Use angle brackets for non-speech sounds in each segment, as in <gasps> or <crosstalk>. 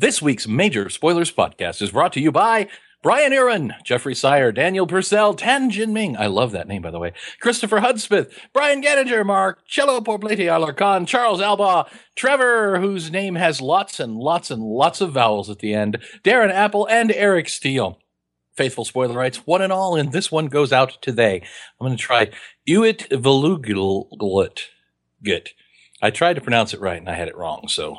This week's Major Spoilers podcast is brought to you by Brian Aaron, Jeffrey Sire, Daniel Purcell, Tan Jin Ming. I love that name, by the way. Christopher Hudsmith, Brian Gettinger, Mark, Cello Porbleti Alarcon, Charles Alba, Trevor, whose name has lots and lots and lots of vowels at the end, Darren Apple, and Eric Steele. Faithful spoilerites, one and all, and this one goes out today. I'm going to try Uit Veluglet. Good. I tried to pronounce it right and I had it wrong, so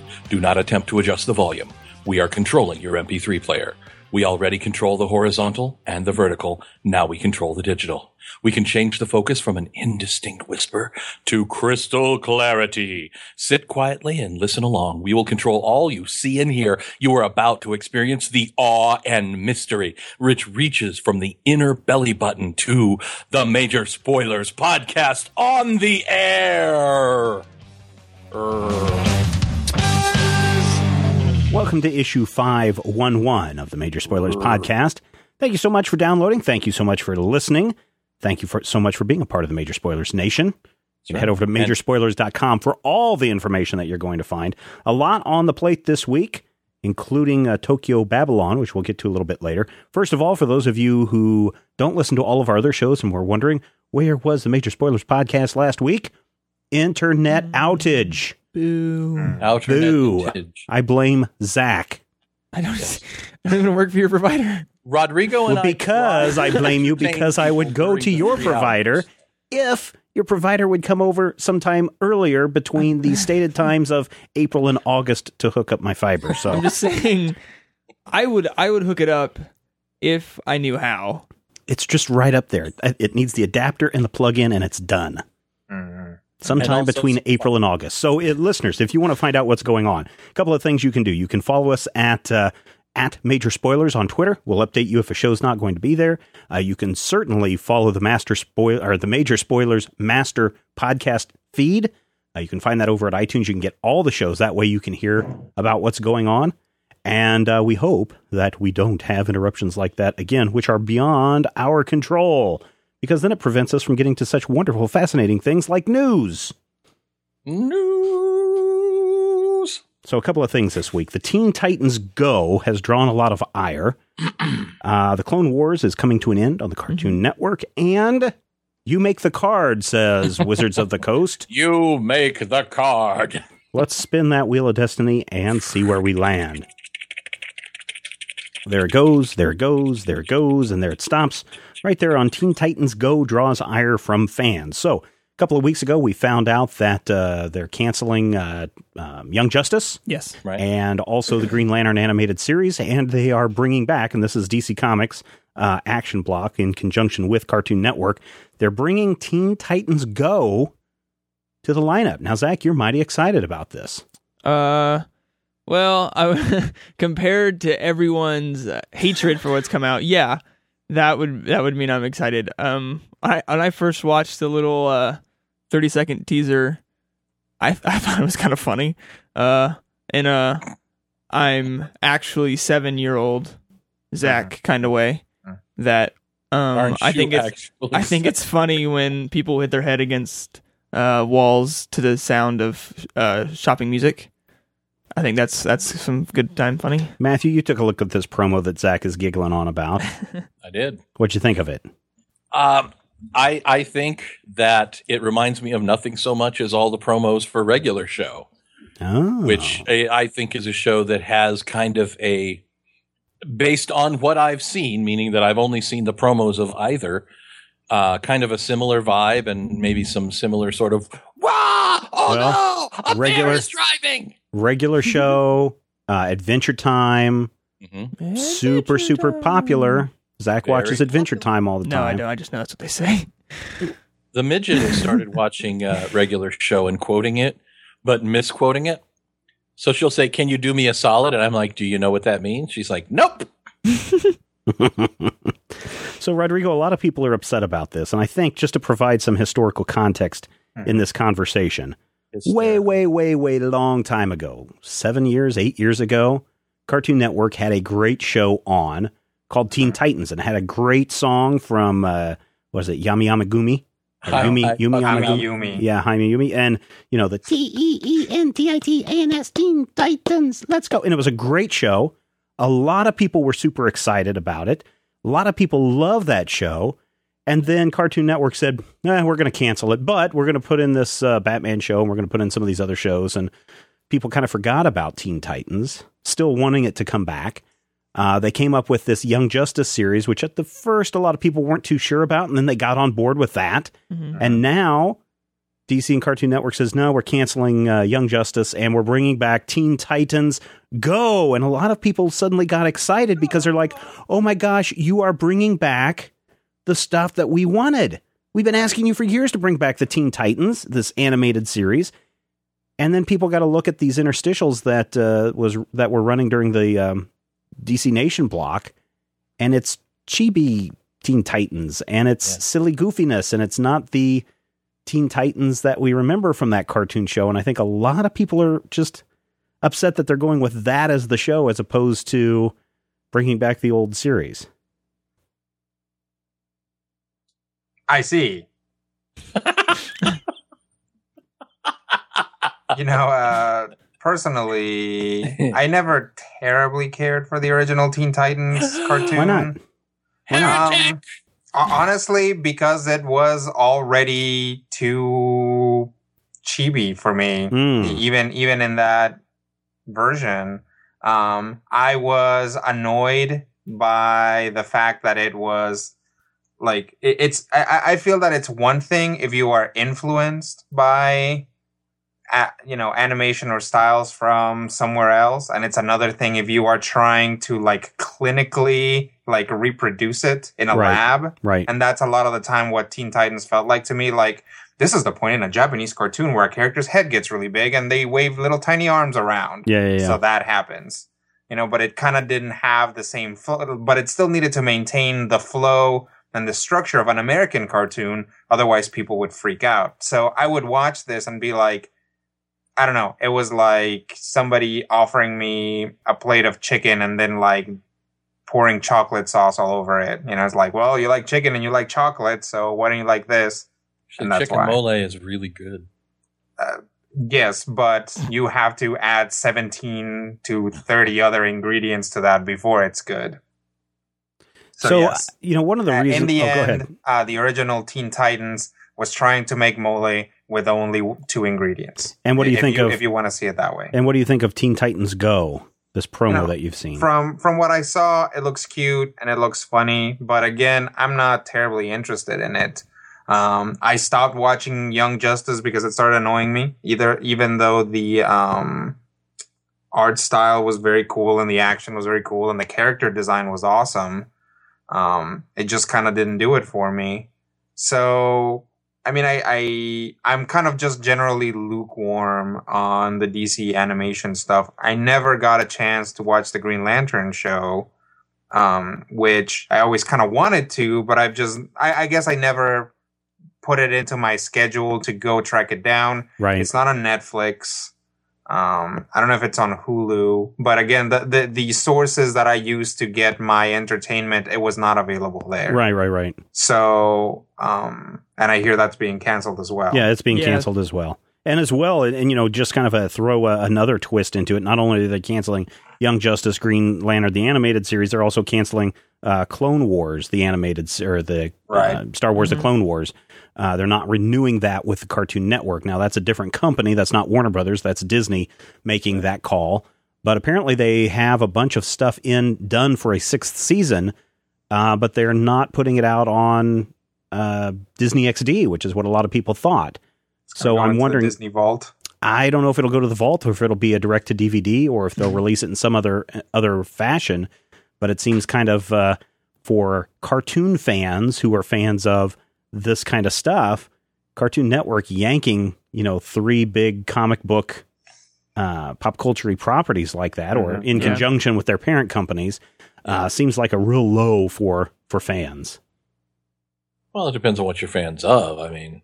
Do not attempt to adjust the volume. We are controlling your MP3 player. We already control the horizontal and the vertical. Now we control the digital. We can change the focus from an indistinct whisper to crystal clarity. Sit quietly and listen along. We will control all you see and hear. You are about to experience the awe and mystery which reaches from the inner belly button to the Major Spoilers podcast on the air. Welcome to issue 511 of the Major Spoilers Podcast. Thank you so much for downloading. Thank you so much for listening. Thank you for so much for being a part of the Major Spoilers Nation. You can head over to majorspoilers.com for all the information that you're going to find. A lot on the plate this week, including uh, Tokyo Babylon, which we'll get to a little bit later. First of all, for those of you who don't listen to all of our other shows and were wondering, where was the Major Spoilers Podcast last week? Internet outage. Boo. Outer Boo. vintage. I blame Zach. I don't, <laughs> I don't even work for your provider. Rodrigo and Well, I because I blame you <laughs> because I would go to your provider hours. if your provider would come over sometime earlier between the <laughs> stated times of April and August to hook up my fiber. So I'm just saying, I would I would hook it up if I knew how. it's just right up there. It needs the adapter and the plug-in, and it's done. Mhm. Sometime between April and August. So, it, listeners, if you want to find out what's going on, a couple of things you can do. You can follow us at uh, at Major Spoilers on Twitter. We'll update you if a show's not going to be there. Uh, you can certainly follow the Master Spoil or the Major Spoilers Master Podcast feed. Uh, you can find that over at iTunes. You can get all the shows that way. You can hear about what's going on. And uh, we hope that we don't have interruptions like that again, which are beyond our control, because then it prevents us from getting to such wonderful, fascinating things like news. News. So, a couple of things this week. The Teen Titans Go has drawn a lot of ire. <clears throat> uh, the Clone Wars is coming to an end on the Cartoon Network, and you make the card, says <laughs> Wizards of the Coast. You make the card. Let's spin that wheel of destiny and see where we land. There it goes, there it goes, there it goes, and there it stops. Right there on Teen Titans Go draws ire from fans. So, a couple of weeks ago, we found out that uh, they're canceling uh, um, Young Justice Yes. Right. and also the Green Lantern animated series, and they are bringing back, and this is DC Comics uh, Action Block in conjunction with Cartoon Network. They're bringing Teen Titans Go to the lineup. Now, Zach, you're mighty excited about this. Uh, well, I <laughs> compared to everyone's uh, hatred for what's come out, yeah, that would that would mean I'm excited. Um, I when I first watched the little uh 30 second teaser, I <laughs> I thought it was kind of funny. Uh, in a I'm actually seven year old Zach kind of way Uh. that um I think it's I think it's funny when people hit their head against uh, walls to the sound of uh, shopping music. I think that's that's some good time funny. Matthew, you took a look at this promo that Zach is giggling on about. <laughs> I did. What'd you think of it? Um, I I think that it reminds me of nothing so much as all the promos for regular show, Oh, which I, I think is a show that has kind of a based on what I've seen, meaning that I've only seen the promos of either. Uh, kind of a similar vibe and maybe some similar sort of wow oh Well, no a regular- bear is driving regular <laughs> show, uh, Adventure Time, Mhm. super super popular. Zach Very watches Adventure Time all the time. No, I time. don't. I just know that's what they say. <laughs> the midget started <laughs> watching uh, regular show and quoting it but misquoting it So she'll say, "Can you do me a solid?" And I'm like, "Do you know what that means?" She's like, "Nope." so, Rodrigo, a lot of people are upset about this. And I think just to provide some historical context In this conversation, It's way, terrible. way, way, way long time ago, seven years, eight years ago, Cartoon Network had a great show on called. Teen Titans and had a great song from, uh, was it Yami Yamagumi? Yumi, hi- Yumi Hi- Yamagumi? Yumi. Yeah, Jaime Yumi. And, you know, the T E E N T I T A N S Teen Titans. Let's go. And it was a great show. A lot of people were super excited about it. A lot of people love that show. And then Cartoon Network said, eh, we're going to cancel it, but we're going to put in this uh, Batman show and we're going to put in some of these other shows. And people kind of forgot about Teen Titans, still wanting it to come back. Uh, they came up with this Young Justice series, which at the first a lot of people weren't too sure about, and then they got on board with that. Mhm. And now DC and Cartoon Network says, no, we're canceling uh, Young Justice and we're bringing back Teen Titans Go. And a lot of people suddenly got excited because they're like, oh my gosh, you are bringing back the stuff that we wanted. We've been asking you for years to bring back the Teen Titans, this animated series. And then people got to look at these interstitials that uh, was that were running during the um, DC Nation block, and it's chibi Teen Titans, and it's Yeah. silly goofiness, and it's not the Teen Titans that we remember from that cartoon show. And I think a lot of people are just upset that they're going with that as the show as opposed to bringing back the old series. I see. you know, uh, personally, <laughs> I never terribly cared for the original Teen Titans <gasps> cartoon. Why not? Why not? Um, honestly, because it was already too chibi for me. Mm. Even even in that version, um, I was annoyed by the fact that it was like it, it's. I, I feel that it's one thing if you are influenced by you know animation or styles from somewhere else and it's another thing if you are trying to like clinically like reproduce it in a Right. lab Right. and that's a lot of the time what teen titans felt like to me like this is the point in a japanese cartoon where a character's head gets really big and they wave little tiny arms around Yeah, yeah, yeah. so that happens you know but it kind of didn't have the same flow but it still needed to maintain the flow and the structure of an american cartoon otherwise people would freak out so i would watch this and be like i don't know it was like somebody offering me a plate of chicken and then like pouring chocolate sauce all over it you know it's like well you like chicken and you like chocolate so why don't you like this and that's chicken why. mole is really good. Uh, yes, but you have to add 17 to 30 other ingredients to that before it's good. So, yes. uh, you know, one of the Uh, reasons. in the oh, end, uh, the original Teen Titans was trying to make mole with only two ingredients. And what do you If think you, of- If you want to see it that way. And what do you think of Teen Titans Go? This promo You know, that you've seen. From from what I saw, it looks cute and it looks funny, but again, I'm not terribly interested in it. Um, I stopped watching Young Justice because it started annoying me. Either even though the um, art style was very cool and the action was very cool and the character design was awesome, um, it just kind of didn't do it for me. So I mean, I, I I'm kind of just generally lukewarm on the DC animation stuff. I never got a chance to watch the Green Lantern show, um, which I always kind of wanted to, but I've just I, I guess I never put it into my schedule to go track it down. right. It's not on Netflix. Um, I don't know if it's on Hulu, but again, the, the the sources that I used to get my entertainment, it was not available there. Right, right, right. So, um, and I hear that's being canceled as well. Yeah, it's being Yeah. canceled as well. And as well, and, and, you know, just kind of a throw a, another twist into it. Not only are they canceling Young Justice, Green Lantern, the animated series, they're also canceling uh, Clone Wars, the animated or the Right. uh, Star Wars, Mhm. the Clone Wars. Uh, they're not renewing that with the Cartoon Network. Now, that's a different company. That's not Warner Brothers. That's Disney making that call. But apparently, they have a bunch of stuff in done for a sixth season, uh, but they're not putting it out on uh, Disney XD, which is what a lot of people thought. It's gonna So I'm into the wondering- Disney Vault. I don't know if it'll go to the vault or if it'll be a direct to DVD or if they'll <laughs> release it in some other other fashion. But it seems kind of uh, for cartoon fans who are fans of this kind of stuff, Cartoon Network yanking you know three big comic book uh, pop culture properties like that, or Mhm. in Yeah. conjunction with their parent companies, uh, seems like a real low for for fans. Well, it depends on what you're fans of. I mean,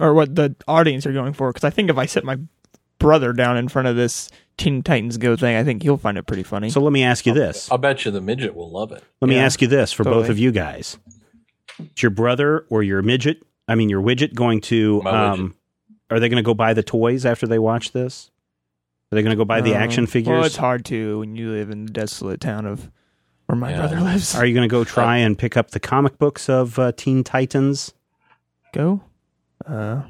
or what the audience are going for. Because I think if I sit my brother down in front of this Teen Titans Go thing, I think he'll find it pretty funny. So let me ask you this: I'll bet you the midget will love it. Let me Yeah, ask you this for both totally. of you guys: Is your brother or your midget? I mean, your widget going to? My widget. Um, are they going to go buy the toys after they watch this? Are they going to go buy the Um, action figures? Well, it's hard to when you live in the desolate town of where my Yeah. brother lives. Are you going to go <laughs> try and pick up the comic books of uh, Teen Titans? Go. Uh,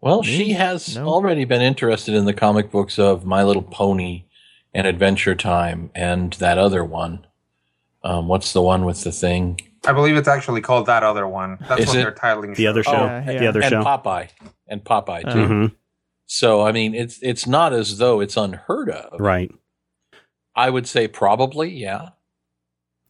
Well, Me? she has No. already been interested in the comic books of My Little Pony and Adventure Time and that other one. Um, what's the one with the thing? I believe it's actually called that other one. That's Is what it? they're titling it. The other show, Oh, the yeah. other and show. Popeye. And Popeye too. Uh, hmm So I mean, it's it's not as though it's unheard of. Right. I would say probably, yeah.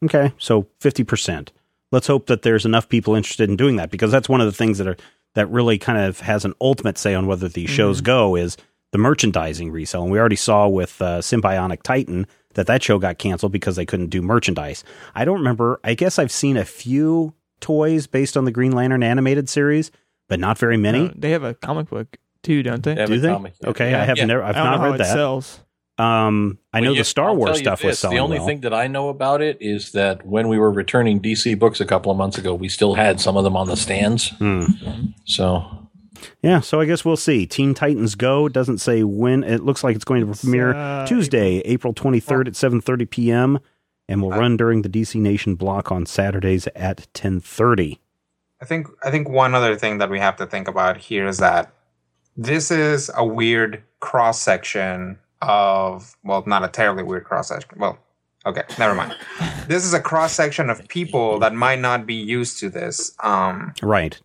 Okay, so fifty percent. Let's hope that there's enough people interested in doing that because that's one of the things that are that really kind of has an ultimate say on whether these shows go is the merchandising resale. And we already saw with uh, Symbionic Titan that that show got canceled because they couldn't do merchandise. I don't remember. I guess I've seen a few toys based on the Green Lantern animated series, but not very many. no, they have a comic book too, don't they? They Do a they? comic, yeah. Okay, Yeah, I have yeah. never. I've I don't not know how read it that. sells. Um, I know Well, the Star I'll Wars tell you stuff was this, selling The only well. thing that I know about it is that when we were returning DC books a couple of months ago, we still had some of them on the stands. Hmm. So Yeah, so I guess we'll see. Teen Titans Go doesn't say when. It looks like it's going to premiere uh, Tuesday, April 23rd at 7:30 p.m. and will run during the DC Nation block on Saturdays at 10:30. I think I think one other thing that we have to think about here is that this is a weird cross section of well, not a terribly weird cross section. Well, okay, never mind. <laughs> this is a cross section of people that might not be used to this. Um, Right.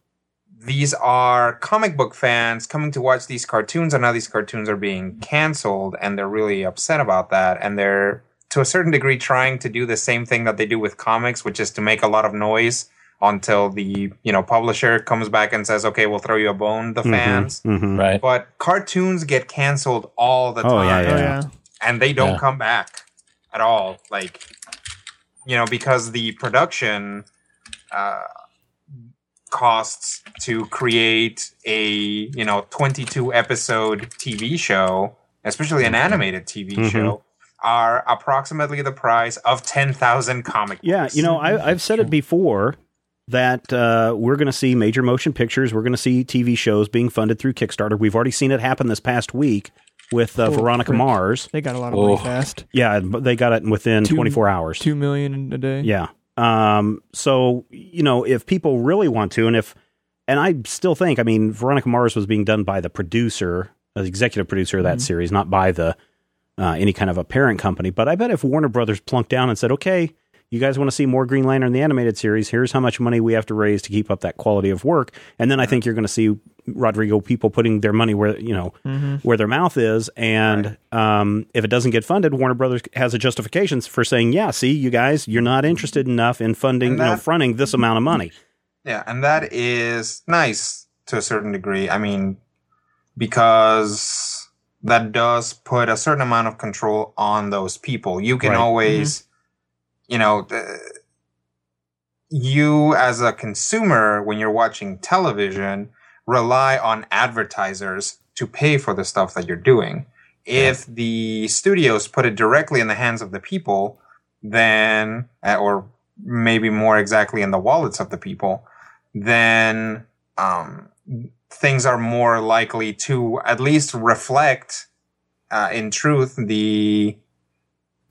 these are comic book fans coming to watch these cartoons, and now these cartoons are being canceled, and they're really upset about that. And they're to a certain degree trying to do the same thing that they do with comics, which is to make a lot of noise until the you know publisher comes back and says, "Okay, we'll throw you a bone." The fans, hmm right. but cartoons get canceled all the Oh, time, yeah, Oh yeah. yeah. and they don't Yeah. come back at all. Like, you know, because the production uh, costs to create a you know 22 episode TV show, especially an animated TV Mhm. show, are approximately the price of 10,000 comic books. Yeah, you know, I, I've said it before that uh, we're going to see major motion pictures, we're going to see TV shows being funded through Kickstarter. We've already seen it happen this past week with uh, Oh, Veronica frick. Mars. They got a lot of money fast. Yeah, they got it within Two- 24 hours. Two million a day. Yeah. Um, so, you know, if people really want to, and if, and I still think, I mean, Veronica Mars was being done by the producer, the executive producer of that Mhm. series, not by the, uh, any kind of a parent company. But I bet if Warner Brothers plunked down and said, okay, you guys want to see more Green Lantern, in the animated series, here's how much money we have to raise to keep up that quality of work. And then I think you're going to see Rodrigo people putting their money where, you know, Mm-hmm. where their mouth is. And um, if it doesn't get funded, Warner Brothers has a justification for saying, yeah, see, you guys, you're not interested enough in funding, And you know, fronting this amount of money. Yeah, and that is nice to a certain degree. I mean, because that does put a certain amount of control on those people. You can Right. always, you know, you as a consumer, when you're watching television, rely on advertisers to pay for the stuff that you're doing. If the studios put it directly in the hands of the people, then, uh, or maybe more exactly in the wallets of the people, then um, things are more likely to at least reflect, uh, in truth, the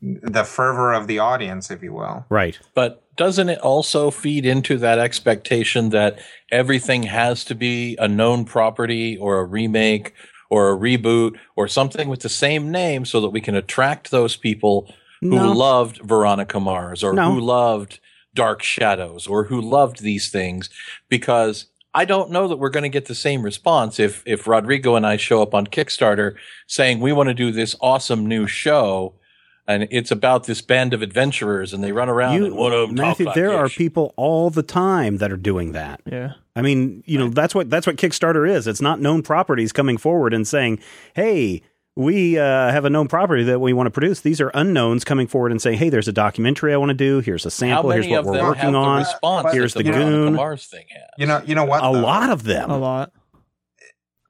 the fervor of the audience, if you will. Right. But doesn't it also feed into that expectation that everything has to be a known property or a remake or a reboot or something with the same name so that we can attract those people who No. loved Veronica Mars or No. who loved Dark Shadows or who loved these things because I don't know that we're going to get the same response if if Rodrigo and I show up on Kickstarter saying we want to do this awesome new show and it's about this band of adventurers and they run around and one of them Matthew, talk there are people all the time that are doing that. Yeah. I mean, you know, that's what that's what Kickstarter is. It's not known properties coming forward and saying, "Hey, we uh, have a known property that we want to produce. These are unknowns coming forward and saying, "Hey, there's a documentary I want to do. Here's a sample. Here's what we're working have the on." Here's that the Veronica goon. Mars thing has? You know, you know what? A though? lot of them. A lot.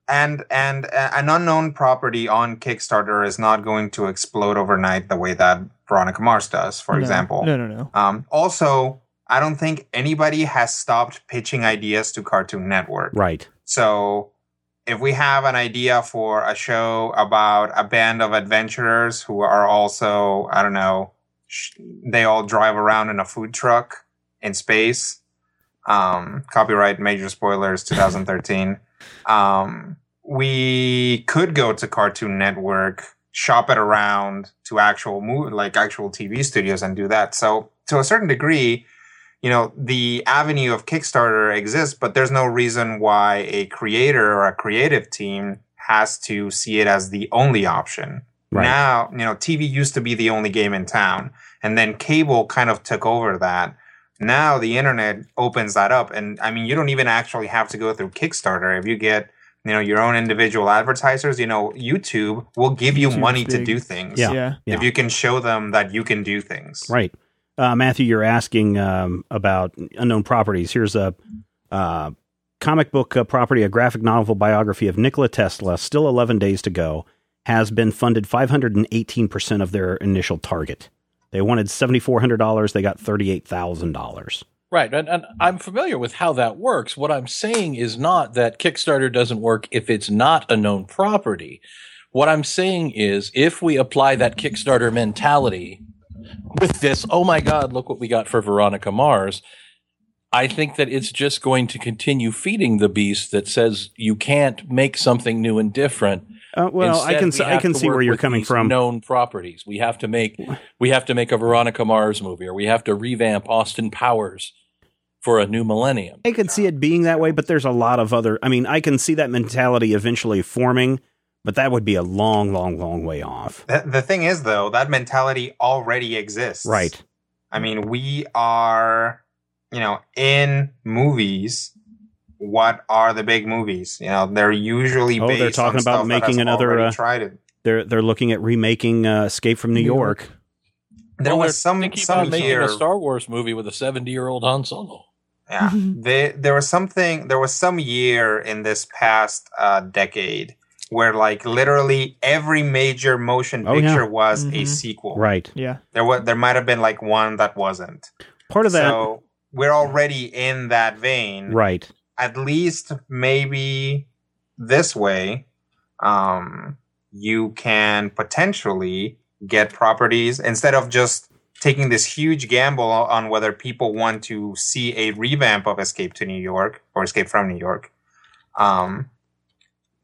And and uh, an unknown property on Kickstarter is not going to explode overnight the way that Veronica Mars does, for No. example. No, no, no. Um, also, I don't think anybody has stopped pitching ideas to Cartoon Network. Right. So, if we have an idea for a show about a band of adventurers who are also, I don't know, sh- they all drive around in a food truck in space. Um, copyright major spoilers 2013. Um, we could go to Cartoon Network, shop it around to actual movie, like actual TV studios and do that. So to a certain degree, you know, the avenue of Kickstarter exists, but there's no reason why a creator or a creative team has to see it as the only option. Right. Now, you know, TV used to be the only game in town, and then cable kind of took over that. Now the internet opens that up, and I mean, you don't even actually have to go through Kickstarter. If you get, you know, your own individual advertisers, you know, YouTube will give you YouTube's money to do things. Yeah. Yeah. Yeah. If you can show them that you can do things. Right. Uh, Matthew, you're asking um, about unknown properties. Here's a uh, comic book uh, property, a graphic novel biography of Nikola Tesla, still 11 days to go, has been funded 518% of their initial target. They wanted $7,400. They got $38,000. Right, and, and I'm familiar with how that works. What I'm saying is not that Kickstarter doesn't work if it's not a known property. What I'm saying is if we apply that Kickstarter mentality with this, oh my God, look what we got for Veronica Mars, I think that it's just going to continue feeding the beast that says you can't make something new and different. Uh, well, I can we s- I have can see where you're coming from. Known properties. We have to make we have to make a Veronica Mars movie, or we have to revamp Austin Powers for a new millennium. I can see it being that way, but there's a lot of other. I mean, I can see that mentality eventually forming, but that would be a long, long, long way off. The, the thing is, though, that mentality already exists. Right. I mean, we are, you know, in movies. What are the big movies? You know, they're usually Oh, based they're talking on about stuff making another, uh, tried it. They're they're looking at remaking uh, Escape from New, New York. York. There Well, was some some making year. a Star Wars movie with a seventy-year-old Han Solo. Yeah, <laughs> they, there was something. There was some year in this past uh, decade where, like, literally every major motion Oh, yeah. picture was a Mhm. sequel. Right. Yeah. There was. There might have been like one that wasn't. Part of that. So we're already in that vein. right. At least maybe this way, um, you can potentially get properties instead of just taking this huge gamble on whether people want to see a revamp of Escape to New York or Escape from New York. Um,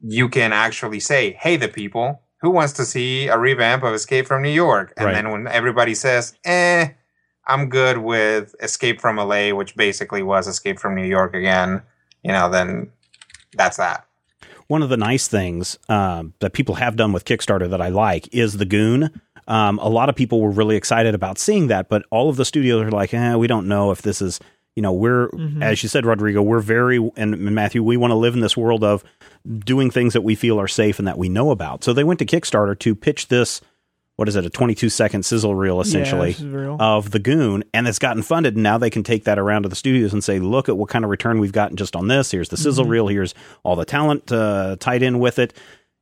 you can actually say, "Hey, the people." Who wants to see a revamp of Escape from New York? And Right. then when everybody says, eh, I'm good with Escape from LA, which basically was Escape from New York again, you know, then that's that. One of the nice things um, that people have done with Kickstarter that I like is the Goon. Um, a lot of people were really excited about seeing that, but all of the studios are like, eh, we don't know if this is, you know, we're, Mhm. as you said, Rodrigo, we're very, and Matthew, we want to live in this world of doing things that we feel are safe and that we know about. So they went to Kickstarter to pitch this, what is it, a 22 second sizzle reel essentially. Yeah, this of the goon and it's gotten funded and now they can take that around to the studios and say look at what kind of return we've gotten just on this here's the sizzle Mhm. reel here's all the talent uh, tied in with it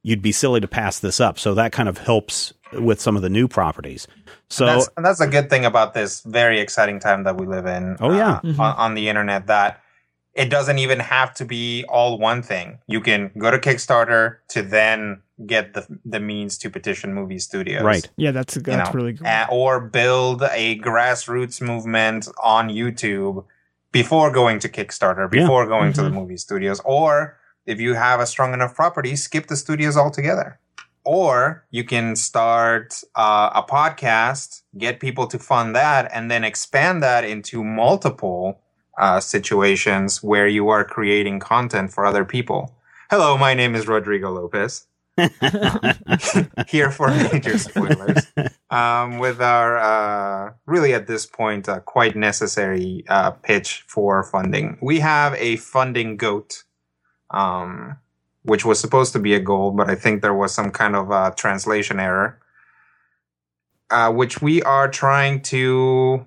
you'd be silly to pass this up so that kind of helps with some of the new properties so that's, and that's a good thing about this very exciting time that we live in. Oh, yeah. uh, Mhm. on, on the internet that it doesn't even have to be all one thing. You can go to Kickstarter to then get the the means to petition movie studios, right yeah, that's that's you know, really cool. uh, or build a grassroots movement on YouTube before going to Kickstarter, Yeah. before going to the Mhm. movie studios, or if you have a strong enough property, skip the studios altogether. Or you can start uh, a podcast, get people to fund that, and then expand that into multiple uh, situations where you are creating content for other people. Hello, my name is Rodrigo Lopez <laughs> here for major spoilers. Um, with our uh, really at this point uh, quite necessary uh, pitch for funding, we have a funding goat. Um, which was supposed to be a goal, but I think there was some kind of translation error, uh, which we are trying to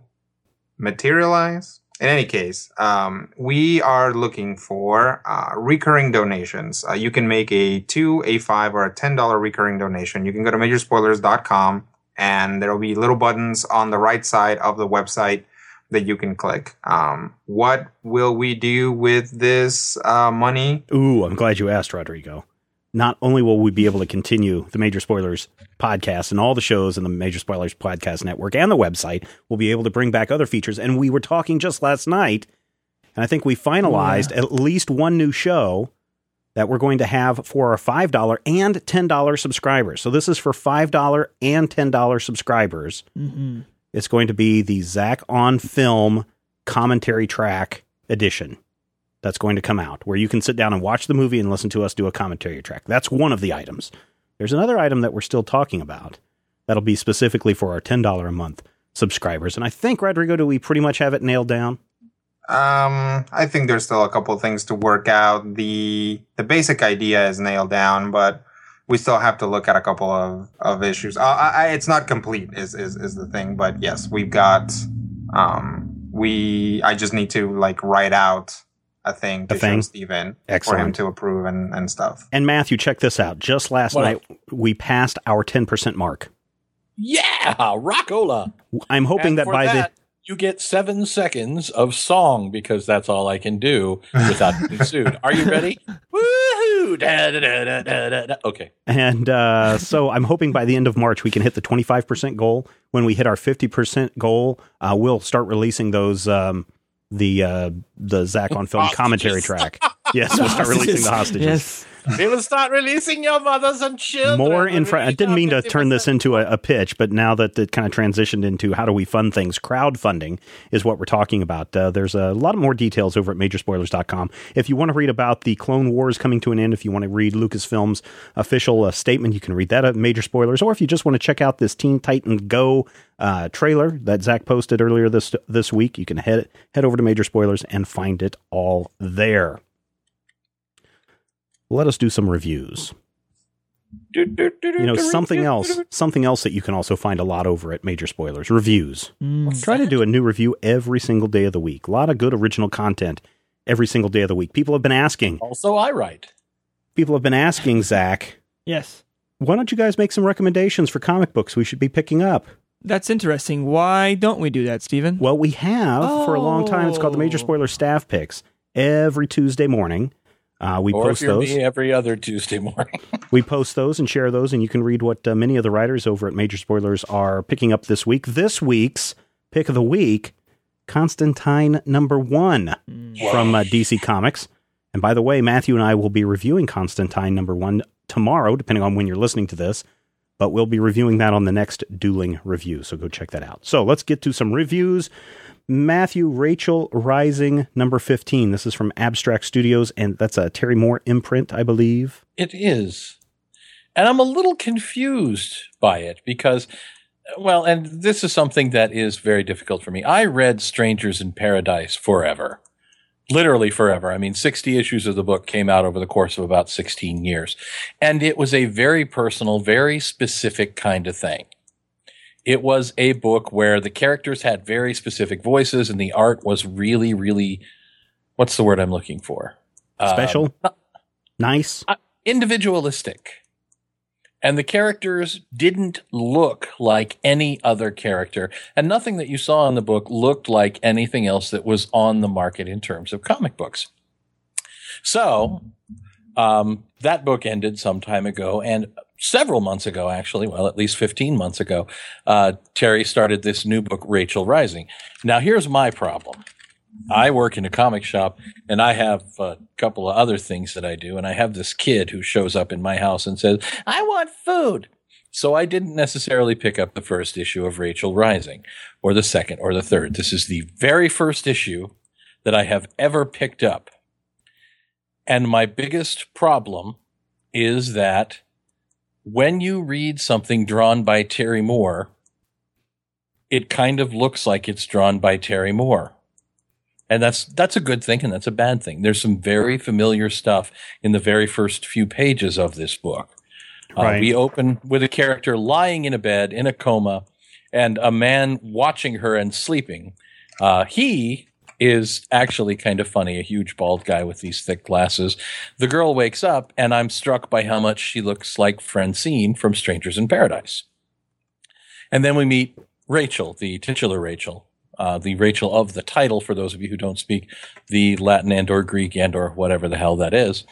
materialize. In any case, um, we are looking for uh, recurring donations. Uh, you can make a two, a five, or a ten dollar recurring donation. You can go to majorspoilers.com and there will be little buttons on the right side of the website that you can click. Um, what will we do with this uh, money? Ooh, I'm glad you asked, Rodrigo. Not only will we be able to continue the Major Spoilers podcast and all the shows in the Major Spoilers podcast network and the website, we'll be able to bring back other features. And we were talking just last night, and I think we finalized Yeah. at least one new show that we're going to have for our $5 and $10 subscribers. So this is for $5 and $10 subscribers. Mm-hmm. It's going to be the Zach on film commentary track edition that's going to come out, where you can sit down and watch the movie and listen to us do a commentary track. That's one of the items. There's another item that we're still talking about that'll be specifically for our $10 a month subscribers. And I think, Rodrigo, do we pretty much have it nailed down? Um, I think there's still a couple things to work out. the The basic idea is nailed down, but we still have to look at a couple of of issues. I, I, it's not complete, is, is is the thing. But yes, we've got. Um, we. I just need to like write out a thing to A thing? show Steven for him to approve and and stuff. And Matthew, check this out. Just last What? night, we passed our 10% mark. Yeah, rockola. I'm hoping And that by that, you get seven seconds of song because that's all I can do without being <laughs> sued. Are you ready? Woohoo! Da, da, da, da, da, da, da. Okay. the and uh, so I'm hoping by the end of March we can hit the 25% goal. When we hit our 50% goal, uh, we'll start releasing those um, the uh, the Zach on film commentary track. Yes, we'll start releasing the hostages. Yes. We will start releasing your mothers and children. More when in front. I didn't mean to turn this into a, a pitch, but now that it kind of transitioned into how do we fund things, crowdfunding is what we're talking about. Uh, there's a lot more details over at majorspoilers.com. If you want to read about the Clone Wars coming to an end, if you want to read Lucasfilm's official uh, statement, you can read that at Major Spoilers. Or if you just want to check out this Teen Titan Go uh, trailer that Zach posted earlier this this week, you can head head over to Major Spoilers and find it all there. Let us do some reviews Do, do, do, do, you know do, something do, else do, do. something else that you can also find a lot over at major spoilers reviews Mm. try to do a new review every single day of the week a lot of good original content every single day of the week people have been asking Also, I write. people have been asking zach Yes. why don't you guys make some recommendations for comic books we should be picking up That's interesting. Why don't we do that, Stephen? well we have for a long time it's called the major Oh. spoiler staff picks every tuesday morning uh, we or post if you're those me, every other Tuesday <laughs> morning. We post those and share those, and you can read what uh, many of the writers over at Major Spoilers are picking up this week. This week's pick of the week Constantine number one from uh, DC Comics. And by the way, Matthew and I will be reviewing Constantine number one tomorrow, depending on when you're listening to this. But we'll be reviewing that on the next dueling review. So go check that out. So let's get to some reviews. Matthew Rachel Rising number 15. This is from Abstract Studios, and that's a Terry Moore imprint, I believe. It is. And I'm a little confused by it because, well, and this is something that is very difficult for me. I read Strangers in Paradise forever. Literally forever. I mean, 60 issues of the book came out over the course of about 16 years. And it was a very personal, very specific kind of thing. It was a book where the characters had very specific voices and the art was really, really, what's the word I'm looking for? Um, Special? nice? individualistic. And the characters didn't look like any other character. And nothing that you saw in the book looked like anything else that was on the market in terms of comic books. So, um, that book ended some time ago and several months ago, actually, well, at least 15 months ago, uh, Terry started this new book, Rachel Rising. Now, here's my problem. I work in a comic shop and I have a couple of other things that I do. And I have this kid who shows up in my house and says, I want food. So I didn't necessarily pick up the first issue of Rachel Rising or the second or the third. This is the very first issue that I have ever picked up. And my biggest problem is that when you read something drawn by Terry Moore, it kind of looks like it's drawn by Terry Moore And that's that's a good thing and that's a bad thing. There's some very familiar stuff in the very first few pages of this book. Uh, we open with a character lying in a bed in a coma and a man watching her and sleeping. Uh, he is actually kind of funny, a huge bald guy with these thick glasses. The girl wakes up, and I'm struck by how much she looks like Francine from Strangers in Paradise. And then we meet Rachel, the titular Rachel, uh, the Rachel of the title, for those of you who don't speak the Latin and or Greek and or whatever the hell that is.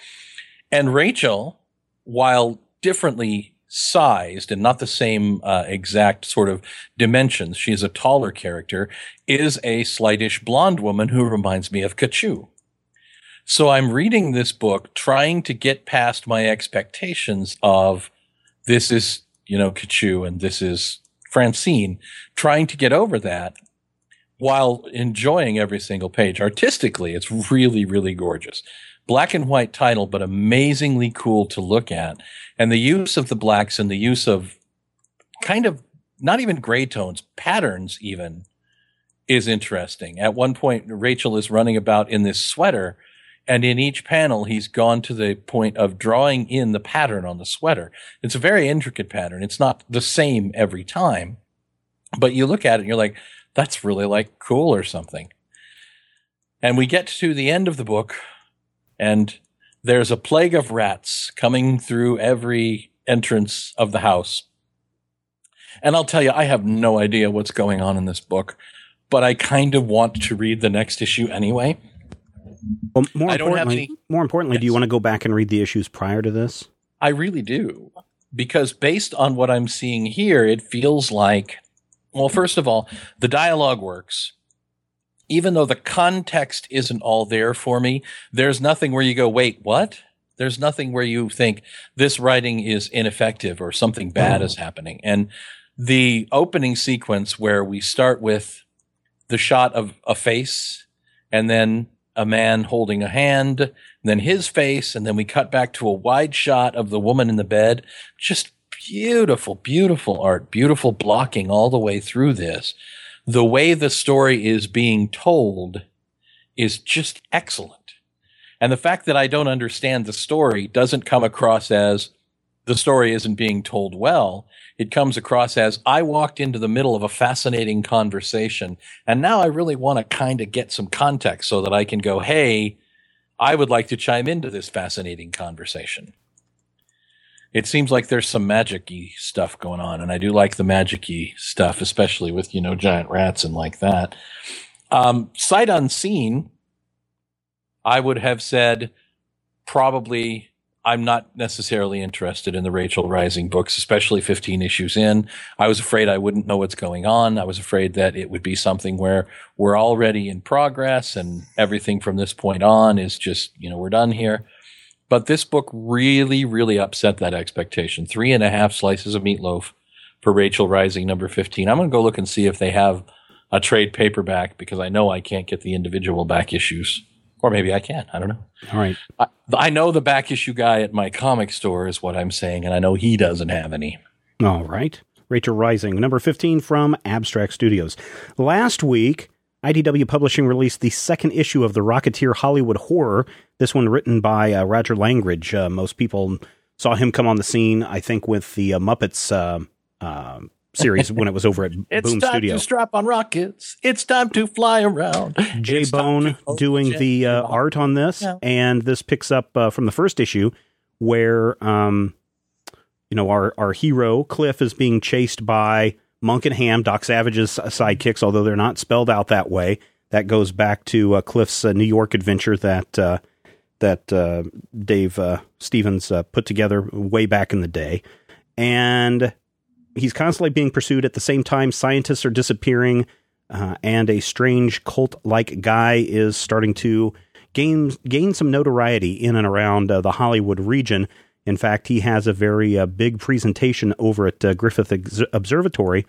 And Rachel, while differently sized and not the same uh, exact sort of dimensions, she is a taller character, is a slightish blonde woman who reminds me of Katchoo. So I'm reading this book trying to get past my expectations of this is, you know, Katchoo and this is Francine, trying to get over that while enjoying every single page. Artistically, it's really, really gorgeous. Black and white title, but amazingly cool to look at. And the use of the blacks and the use of kind of not even gray tones, patterns even is interesting. At one point, Rachel is running about in this sweater, and in each panel, he's gone to the point of drawing in the pattern on the sweater. It's a very intricate pattern. It's not the same every time, but you look at it and you're like, that's really like cool or something. And we get to the end of the book, and there's a plague of rats coming through every entrance of the house. And I'll tell you, I have no idea what's going on in this book, but I kind of want to read the next issue anyway. Well, more I don't have importantly, any- more importantly, do you want to go back and read the issues prior to this? I really do. Because based on what I'm seeing here, it feels like, well, first of all, the dialogue works. Even though the context isn't all there for me, there's nothing where you go, wait, what? There's nothing where you think this writing is ineffective or something bad mm. is happening. And the opening sequence where we start with the shot of a face and then a man holding a hand, and then his face, and then we cut back to a wide shot of the woman in the bed. Just beautiful, beautiful art, beautiful blocking all the way through this. The way the story is being told is just excellent. And the fact that I don't understand the story doesn't come across as the story isn't being told well. It comes across as I walked into the middle of a fascinating conversation and now I really want to kind of get some context so that I can go, Hey, I would like to chime into this fascinating conversation. It seems like there's some magic-y stuff going on, and I do like the magic-y stuff, especially with, you know, giant rats and like that. Um, sight unseen, I would have said probably I'm not necessarily interested in the Rachel Rising books, especially 15 issues in. I was afraid I wouldn't know what's going on. I was afraid that it would be something where we're already in progress and everything from this point on is just, you know, we're done here. But this book really, really upset that expectation. Three and a half slices of meatloaf for Rachel Rising number 15. I'm going to go look and see if they have a trade paperback because I know I can't get the individual back issues. Or maybe I can. I don't know. All right. I, I know the back issue guy at my comic store is what I'm saying, and I know he doesn't have any. All right. Rachel Rising, number 15 from Abstract Studios. Last week, IDW Publishing released the second issue of the Rocketeer Hollywood Horror. This one written by uh, Roger Langridge. Uh, most people saw him come on the scene, I think, with the uh, Muppets uh, uh, series when it was over at <laughs> It's Boom time Studio. to strap on rockets. It's time to fly around. J It's time Bone doing J- the uh, art on this, Yeah. and this picks up uh, from the first issue where um, you know our our hero Cliff is being chased by Monk and Ham, Doc Savage's sidekicks, although they're not spelled out that way. That goes back to uh, Cliff's uh, New York adventure that uh, that uh, Dave uh, Stevens uh, put together way back in the day, and he's constantly being pursued. At the same time, scientists are disappearing, uh, and a strange cult-like guy is starting to gain gain some notoriety in and around uh, the Hollywood region. In fact, he has a very uh, big presentation over at Griffith Ex- Observatory,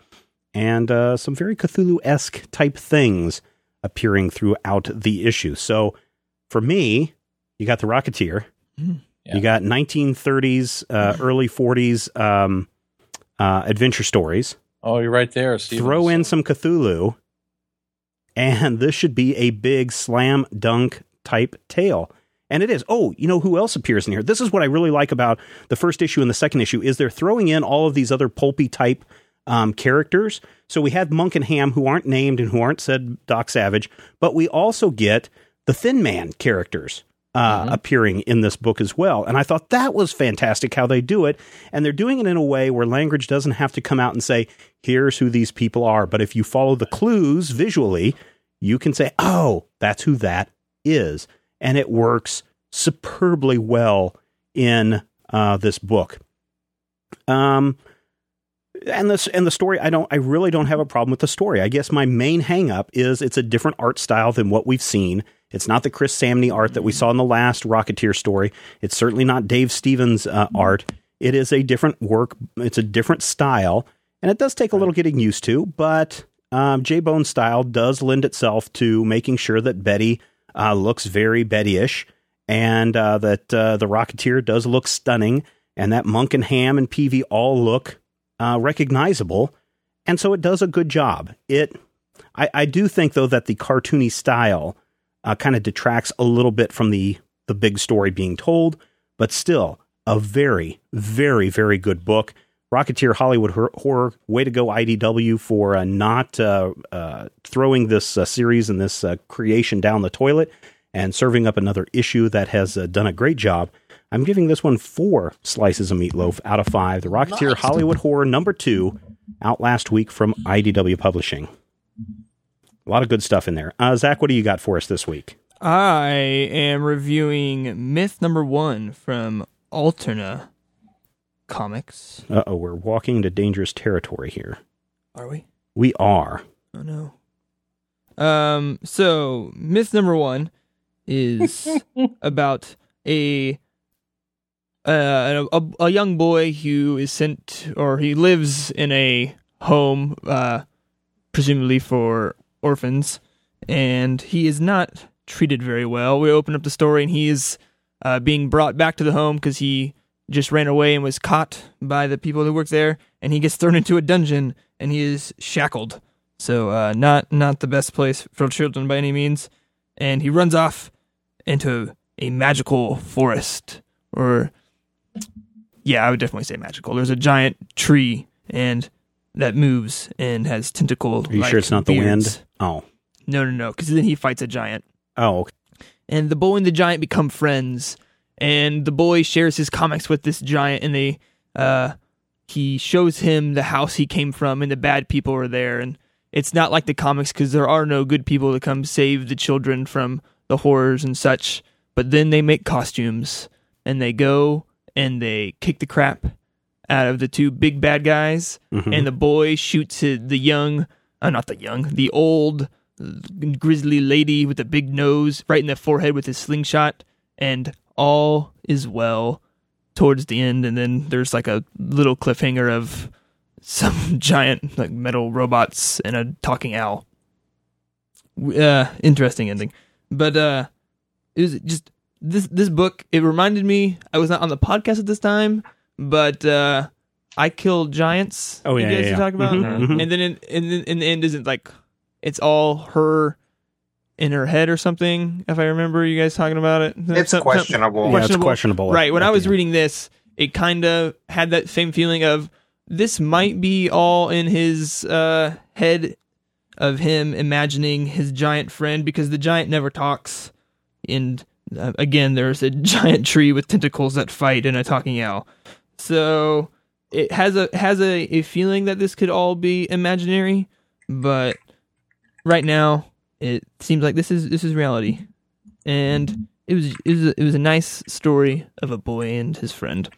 and some very Cthulhu-esque type things appearing throughout the issue. So, for me, you got the Rocketeer. Yeah. You got 1930s, uh, early 40s um, uh, adventure stories. Oh, you're right there. Steve. Throw in some Cthulhu, and this should be a big slam dunk type tale. And it is. Oh, you know who else appears in here? This is what I really like about the first issue and the second issue is they're throwing in all of these other pulpy type um, characters. So we have Monk and Ham who aren't named and who aren't said Doc Savage, but we also get the Thin Man characters uh, mm-hmm. appearing in this book as well. And I thought that was fantastic how they do it. And they're doing it in a way where language doesn't have to come out and say, here's who these people are. But if you follow the clues visually, you can say, oh, that's who that is. And it works superbly well in uh, this book. Um, and this and the story i don't i really don't have a problem with the story i guess my main hangup is it's a different art style than what we've seen it's not the chris samnee art that we saw in the last rocketeer story. It's certainly not dave stevens uh, art. It is a different work. It's a different style and it does take a little getting used to but um, j bone style does lend itself to making sure that betty uh, looks very betty-ish and uh, that uh, the rocketeer does look stunning and that monk and ham and peevy all look uh, recognizable, and so it does a good job. It, I, I do think though that the cartoony style uh, kind of detracts a little bit from the the big story being told, but still a very, very, very good book. Rocketeer Hollywood Horror, way to go IDW for uh, not uh, uh, throwing this uh, series and this uh, creation down the toilet and serving up another issue that has uh, done a great job. I'm giving this one four slices of meatloaf out of five. The Rocketeer nice. Hollywood Horror number two, out last week from IDW Publishing. A lot of good stuff in there. Uh, Zach, what do you got for us this week? I am reviewing Myth number one from Alterna Comics. Uh oh, we're walking into dangerous territory here. Are we? We are. Oh no. Um. So myth number one is <laughs> about a uh, a, a young boy who is sent or he lives in a home, uh, presumably for orphans, and he is not treated very well. We open up the story and he is uh, being brought back to the home because he just ran away and was caught by the people who work there, and he gets thrown <laughs> into a dungeon and he is shackled. So uh, not not the best place for children by any means. And he runs off into a magical forest or yeah, I would definitely say magical. There's a giant tree and that moves and has tentacles. Are you sure it's not beards. the wind? Oh. No, no, no. Because then he fights a giant. Oh. Okay. And the boy and the giant become friends. And the boy shares his comics with this giant, and they, uh, he shows him the house he came from, and the bad people are there. And it's not like the comics because there are no good people to come save the children from the horrors and such. But then they make costumes, and they go and they kick the crap out of the two big bad guys, mm-hmm. and the boy shoots the young, uh, not the young, the old grizzly lady with the big nose right in the forehead with his slingshot, and all is well towards the end. And then there's like a little cliffhanger of some <laughs> giant like metal robots and a talking owl. Uh, interesting ending, but uh, it was just this this book it reminded me I was not on the podcast at this time, but uh I killed giants. Oh yeah, you guys yeah, yeah. talk about, mm-hmm, mm-hmm. and then in, in in the end isn't like it's all her in her head or something. If I remember you guys talking about it, it's some, questionable. Some, yeah, questionable. it's questionable. Right. When I was reading this, it kind of had that same feeling of this might be all in his uh, head of him imagining his giant friend because the giant never talks and uh, again, there's a <laughs> giant tree with tentacles that fight and a talking owl. So it has a has a, a feeling that this could all be imaginary, but right now it seems like this is this is reality, and it was it was a, it was a nice story of a boy and his friend.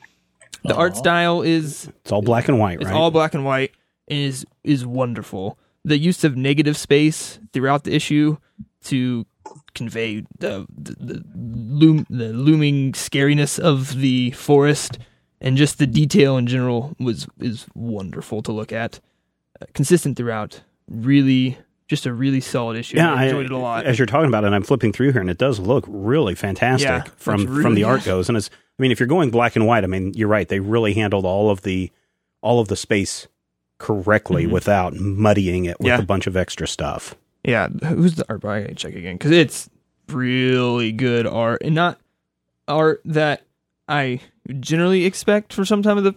The Aww. art style is it's all black and white. It's right? all black and white. is is wonderful. The use of negative space throughout the issue to convey the the, the, loom, the looming scariness of the forest and just the detail in general was is wonderful to look at. Uh, consistent throughout, really just a really solid issue. Yeah, I enjoyed I, it a lot. As you're talking about it, I'm flipping through here, and it does look really fantastic yeah, from really, from the art goes. And it's, I mean, if you're going black and white, I mean, you're right. They really handled all of the all of the space correctly mm-hmm. without muddying it with yeah. a bunch of extra stuff. Yeah, who's the art by? I check again because it's really good art and not art that I generally expect for some time of the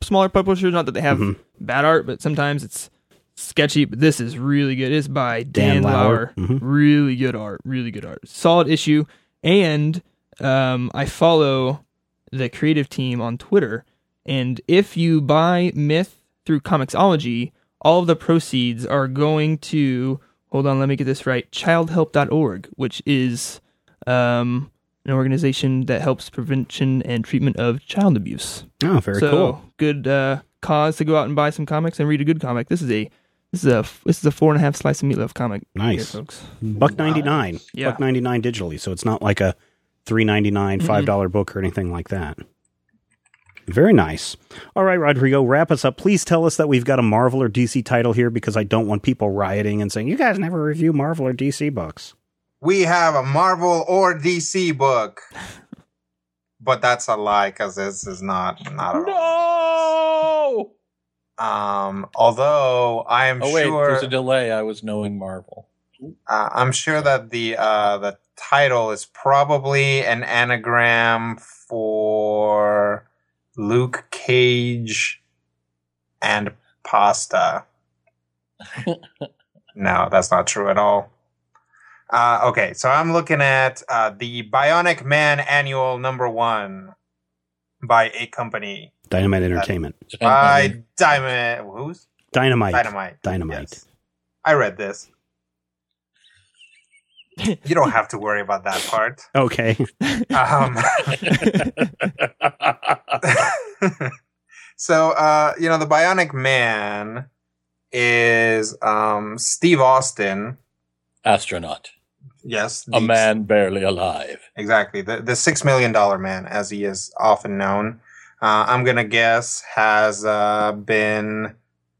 smaller publishers. Not that they have Mhm. bad art, but sometimes it's sketchy. But this is really good. It's by Dan, Dan Lauer. Lauer. Mhm. Really good art. Really good art. Solid issue. And um, I follow the creative team on Twitter. And if you buy Myth through Comixology, all of the proceeds are going to hold on, let me get this right. Childhelp.org, which is um, an organization that helps prevention and treatment of child abuse. Oh, very so cool. good uh, cause to go out and buy some comics and read a good comic. This is a this is a this is a four and a half slice of meatloaf comic. here, Nice. folks. Buck ninety nine. Yeah. Buck ninety nine digitally. So it's not like a three ninety nine, five dollar book or anything like that. Very nice. All right, Rodrigo, wrap us up. Please tell us that we've got a Marvel or DC title here because I don't want people rioting and saying, you guys never review Marvel or DC books. We have a Marvel or DC book. But that's a lie because this is not not all. No. Um, although I am Oh wait, sure there's a delay. I was knowing Marvel. uh, I'm sure that the uh, the title is probably an anagram for Luke Cage and pasta. <laughs> no, that's not true at all. Uh, okay, so I'm looking at uh, the Bionic Man Annual Number One by a company Dynamite Entertainment. by Diamond. Who's Dynamite. Dynamite? Dynamite. Yes. I read this. you don't have to worry about that part. <laughs> Okay. Um, <laughs> so, uh, you know, the Bionic Man is um, Steve Austin. Astronaut. Yes, A man barely alive. Exactly. The the six million dollar man, as he is often known. Uh, I'm gonna guess has uh, been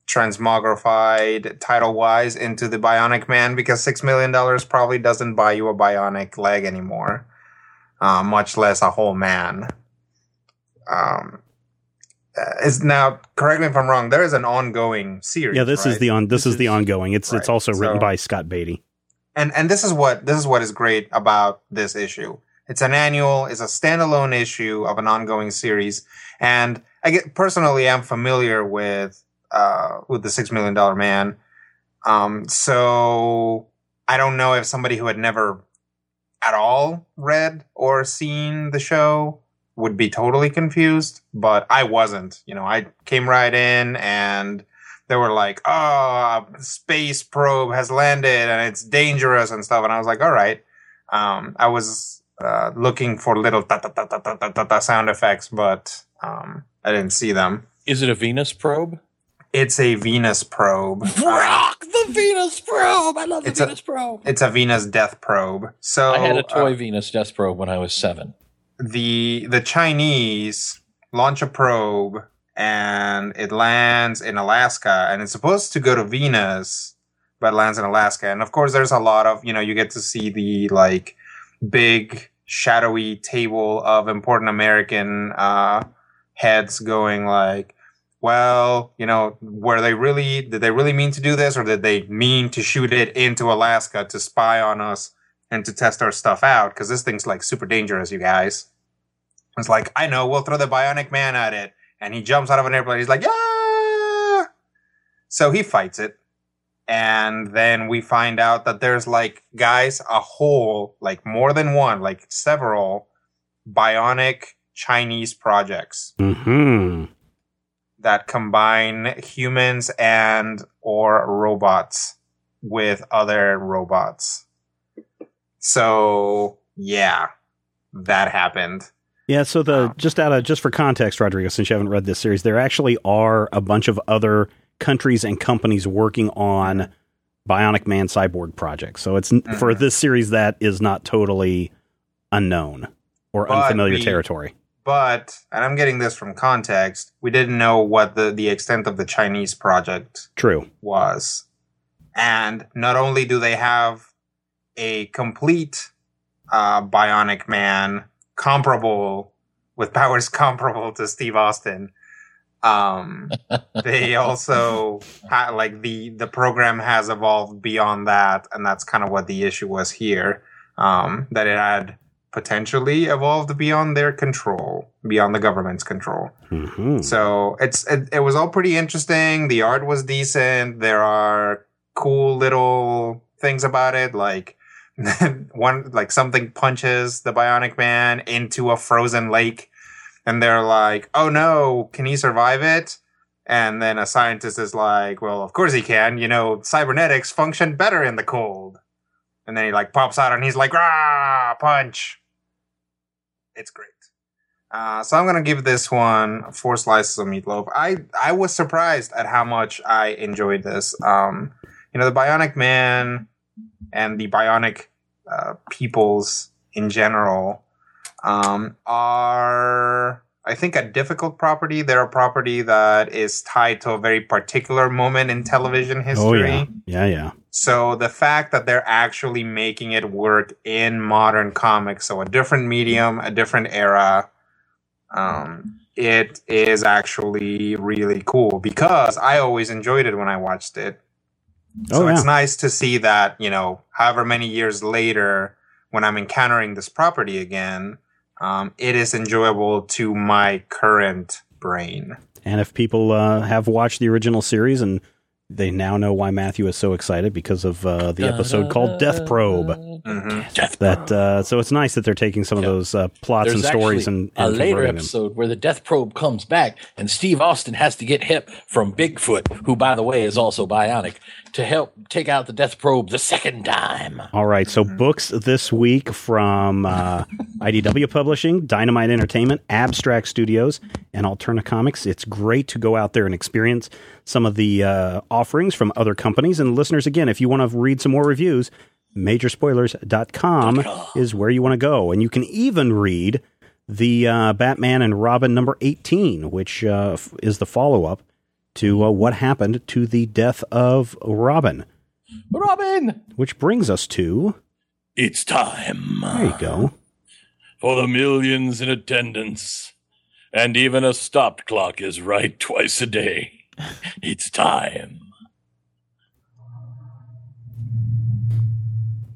transmogrified title wise into the Bionic Man because six million dollars probably doesn't buy you a bionic leg anymore, uh, much less a whole man. Um, uh, is now correct me if I'm wrong. There is an ongoing series. Yeah, this is the on this, This is the ongoing. It's it's also written so- by Scott Beatty. And and this is what this is what is great about this issue. It's an annual, it's a standalone issue of an ongoing series, and I get personally I'm familiar with uh with the Six Million Dollar Man, um so I don't know if somebody who had never at all read or seen the show would be totally confused, but I wasn't. You know, I came right in and they were like, "Oh, space probe has landed and it's dangerous and stuff." And I was like, "All right." Um, I was uh, looking for little ta ta ta ta ta ta ta sound effects, but um, I didn't see them. Is it a Venus probe? It's a Venus probe. <laughs> Rock the Venus probe. I love the it's Venus a, probe. It's a Venus death probe. So I had a uh, toy uh, Venus death probe when I was seven. The the Chinese launch a probe and it lands in Alaska and it's supposed to go to Venus, but lands in Alaska. And of course, there's a lot of you know you get to see the like big shadowy table of important American uh, heads going like. Well, you know, were they really, did they really mean to do this or did they mean to shoot it into Alaska to spy on us and to test our stuff out? Because this thing's like super dangerous, you guys. It's like, I know, we'll throw the Bionic Man at it. And he jumps out of an airplane. He's like, yeah. So he fights it. And then we find out that there's like, guys, a whole, like more than one, like several bionic Chinese projects Hmm. that combine humans and or robots with other robots. So yeah, that happened. Yeah, so the Wow. just out of just for context, Rodrigo, since you haven't read this series, there actually are a bunch of other countries and companies working on Bionic Man cyborg projects. So it's for Mhm. this series that is not totally unknown or But unfamiliar we- territory. But and I'm getting this from context, we didn't know what the, the extent of the Chinese project True. was. And not only do they have a complete uh, bionic man comparable with powers <laughs> comparable to Steve Austin, Um, <laughs> they also ha- like the the program has evolved beyond that, and that's kind of what the issue was here. Um, that it had potentially evolved beyond their control, beyond the government's control. Mhm. So it's it, it was all pretty interesting. The art was decent. There are cool little things about it, like <laughs> one like something punches the Bionic Man into a frozen lake, and they're like, "Oh no, can he survive it?" And then a scientist is like, "Well, of course he can. You know, cybernetics function better in the cold." And then he like pops out and he's like, "Rah, punch!" It's great. Uh, so I'm gonna give this one four slices of meatloaf. I I was surprised at how much I enjoyed this. Um, you know, the Bionic Man and the Bionic uh, peoples in general um, are, I think, a difficult property. They're a property that is tied to a very particular moment in television history. Oh yeah, yeah, yeah. So the fact that they're actually making it work in modern comics, so a different medium, a different era, um, it is actually really cool because I always enjoyed it when I watched it. So Oh, yeah. it's nice to see that, you know, however many years later, when I'm encountering this property again, um, it is enjoyable to my current brain. And if people uh, have watched the original series and they now know why Matthew is so excited because of uh, the episode called Death Probe. hmm Death That uh, so it's nice that they're taking some of those uh, plots There's and stories actually and, a later converting them. episode where the Death Probe comes back, and Steve Austin has to get help from Bigfoot, who, by the way, is also bionic, to help take out the Death Probe the second time. All right, so books this week from uh, IDW Publishing, Dynamite Entertainment, Abstract Studios, and Alterna Comics. It's great to go out there and experience some of the uh, offerings from other companies. And listeners, again, if you want to read some more reviews, majorspoilers.com is where you want to go. And you can even read the uh, Batman and Robin number 18, which uh, f- is the follow up to uh, what happened to the death of Robin, Robin! which brings us to. It's time There you go. for the millions in attendance. And even a stopped clock is right twice a day. It's time.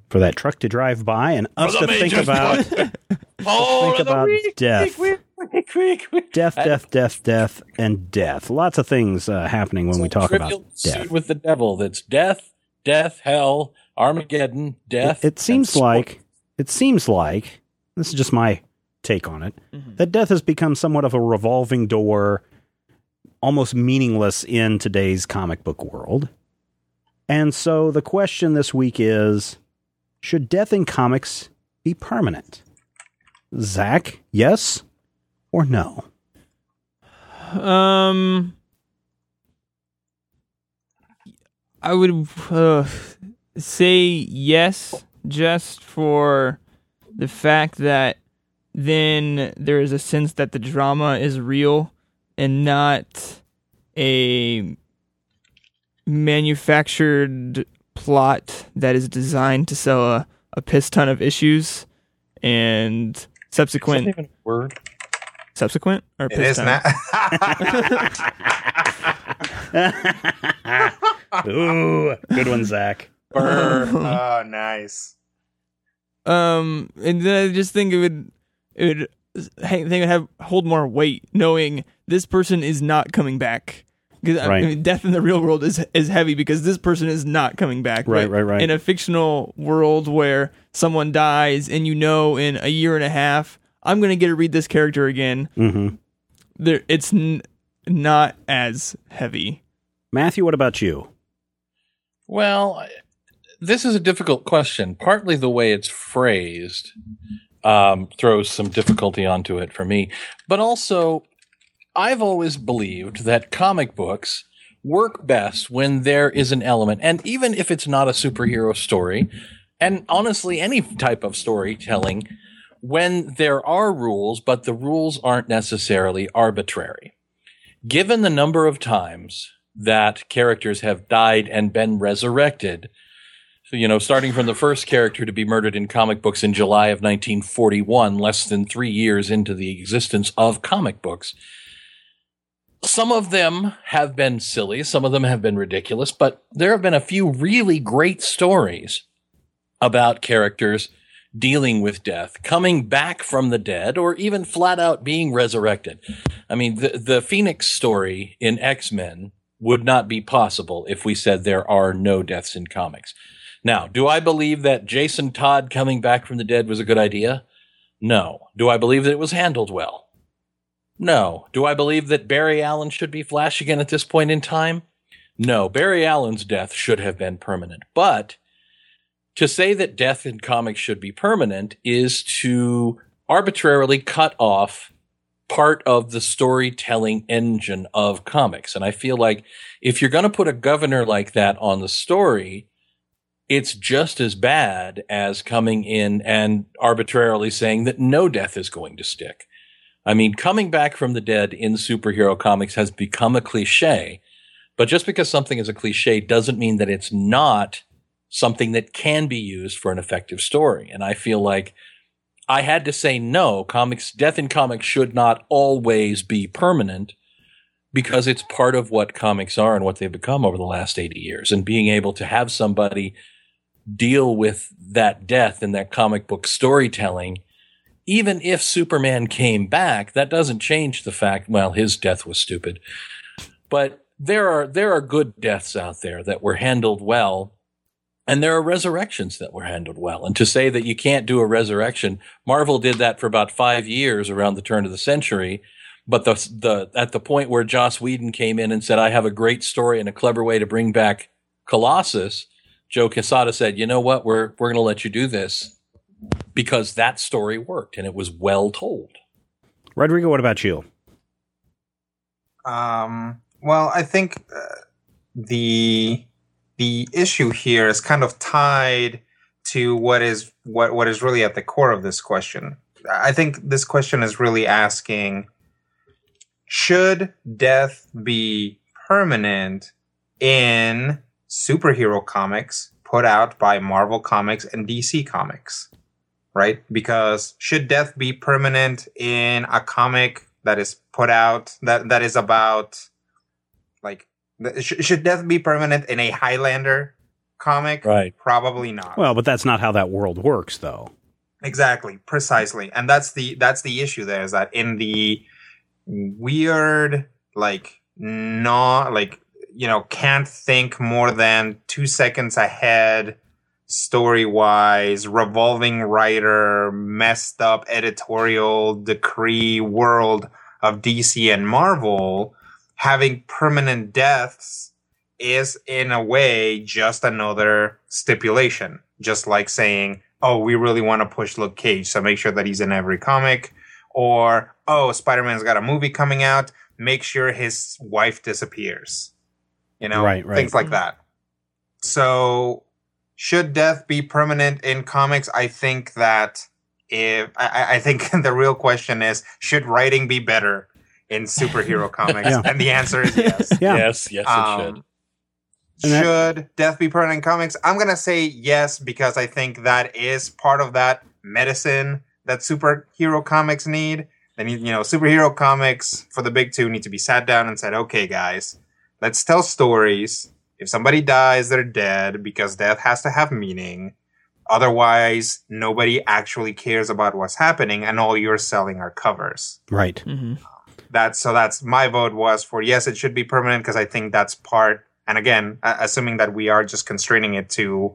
for that truck to drive by and us to think about <laughs> Oh, think the about week, death. <laughs> death, death, death, death, and death. Lots of things uh, happening when we talk about death. Pursuit with the devil. That's death, death, hell, Armageddon, death. It seems and like it seems like this is just my take on it that death has become somewhat of a revolving door, almost meaningless in today's comic book world. And so the question this week is: Should death in comics be permanent? Zach, yes or no? Um, I would uh, say yes, just for the fact that then there is a sense that the drama is real and not a manufactured plot that is designed to sell a, a piss ton of issues and Is that subsequent even a word? Subsequent or It piss is ton? not. <laughs> Ooh, good one, Zach. oh, nice. Um, and then I just think it would, it would, I think it would have hold more weight knowing this person is not coming back. Because I Right. mean, death in the real world is is heavy because this person is not coming back. Right, But right, right. In a fictional world where someone dies and you know in a year and a half I'm gonna get to read this character again, hmm there it's n- not as heavy. Matthew, what about you? Well, this is a difficult question. Partly the way it's phrased um, throws some difficulty onto it for me, but also I've always believed that comic books work best when there is an element, and even if it's not a superhero story, and honestly, any type of storytelling, when there are rules, but the rules aren't necessarily arbitrary. Given the number of times that characters have died and been resurrected, so, you know, starting from the first character to be murdered in comic books in July of 1941, less than three years into the existence of comic books, some of them have been silly, some of them have been ridiculous, but there have been a few really great stories about characters dealing with death, coming back from the dead, or even flat out being resurrected. I mean, the, the Phoenix story in X Men would not be possible if we said there are no deaths in comics. Now, do I believe that Jason Todd coming back from the dead was a good idea? No. Do I believe that it was handled well? No. Do I believe that Barry Allen should be Flash again at this point in time? No. Barry Allen's death should have been permanent. But to say that death in comics should be permanent is to arbitrarily cut off part of the storytelling engine of comics. And I feel like if you're going to put a governor like that on the story, it's just as bad as coming in and arbitrarily saying that no death is going to stick. I mean, coming back from the dead in superhero comics has become a cliche, but just because something is a cliche doesn't mean that it's not something that can be used for an effective story. And I feel like I had to say no, comics, death in comics should not always be permanent because it's part of what comics are and what they've become over the last 80 years. And being able to have somebody deal with that death in that comic book storytelling, even if Superman came back, that doesn't change the fact, well, his death was stupid. But there are, there are good deaths out there that were handled well. And there are resurrections that were handled well. And to say that you can't do a resurrection, Marvel did that for about five years around the turn of the century. But the, the, at the point where Joss Whedon came in and said, I have a great story and a clever way to bring back Colossus, Joe Quesada said, "You know what? We're we're going to let you do this because that story worked and it was well told." Rodrigo, what about you? Um, well, I think uh, the the issue here is kind of tied to what is what what is really at the core of this question. I think this question is really asking should death be permanent in superhero comics put out by Marvel Comics and DC Comics, right? Because should death be permanent in a comic that is put out that that is about should death be permanent in a Highlander comic? Right. Probably not. Well, but that's not how that world works, though. Exactly, precisely, and that's the that's the issue. There is that in the weird, like not like you know can't think more than two seconds ahead story wise revolving writer messed up editorial decree world of dc and marvel having permanent deaths is in a way just another stipulation just like saying oh we really want to push luke cage so make sure that he's in every comic or oh spider-man's got a movie coming out make sure his wife disappears you know, right, right. things like mm-hmm. that. So, should death be permanent in comics? I think that if I, I think <laughs> the real question is, should writing be better in superhero <laughs> comics? Yeah. And the answer is <laughs> yes. Yeah. Yes, yes, it Um, should. And that- should death be permanent in comics? I'm gonna say yes because I think that is part of that medicine that superhero comics need. They need, you know, superhero comics for the big two need to be sat down and said, okay, guys, let's tell stories. If somebody dies, they're dead because death has to have meaning. Otherwise, nobody actually cares about what's happening, and all you're selling are covers Right. hmm that's so that's my vote was for yes it should be permanent because i think that's part and again a- assuming that we are just constraining it to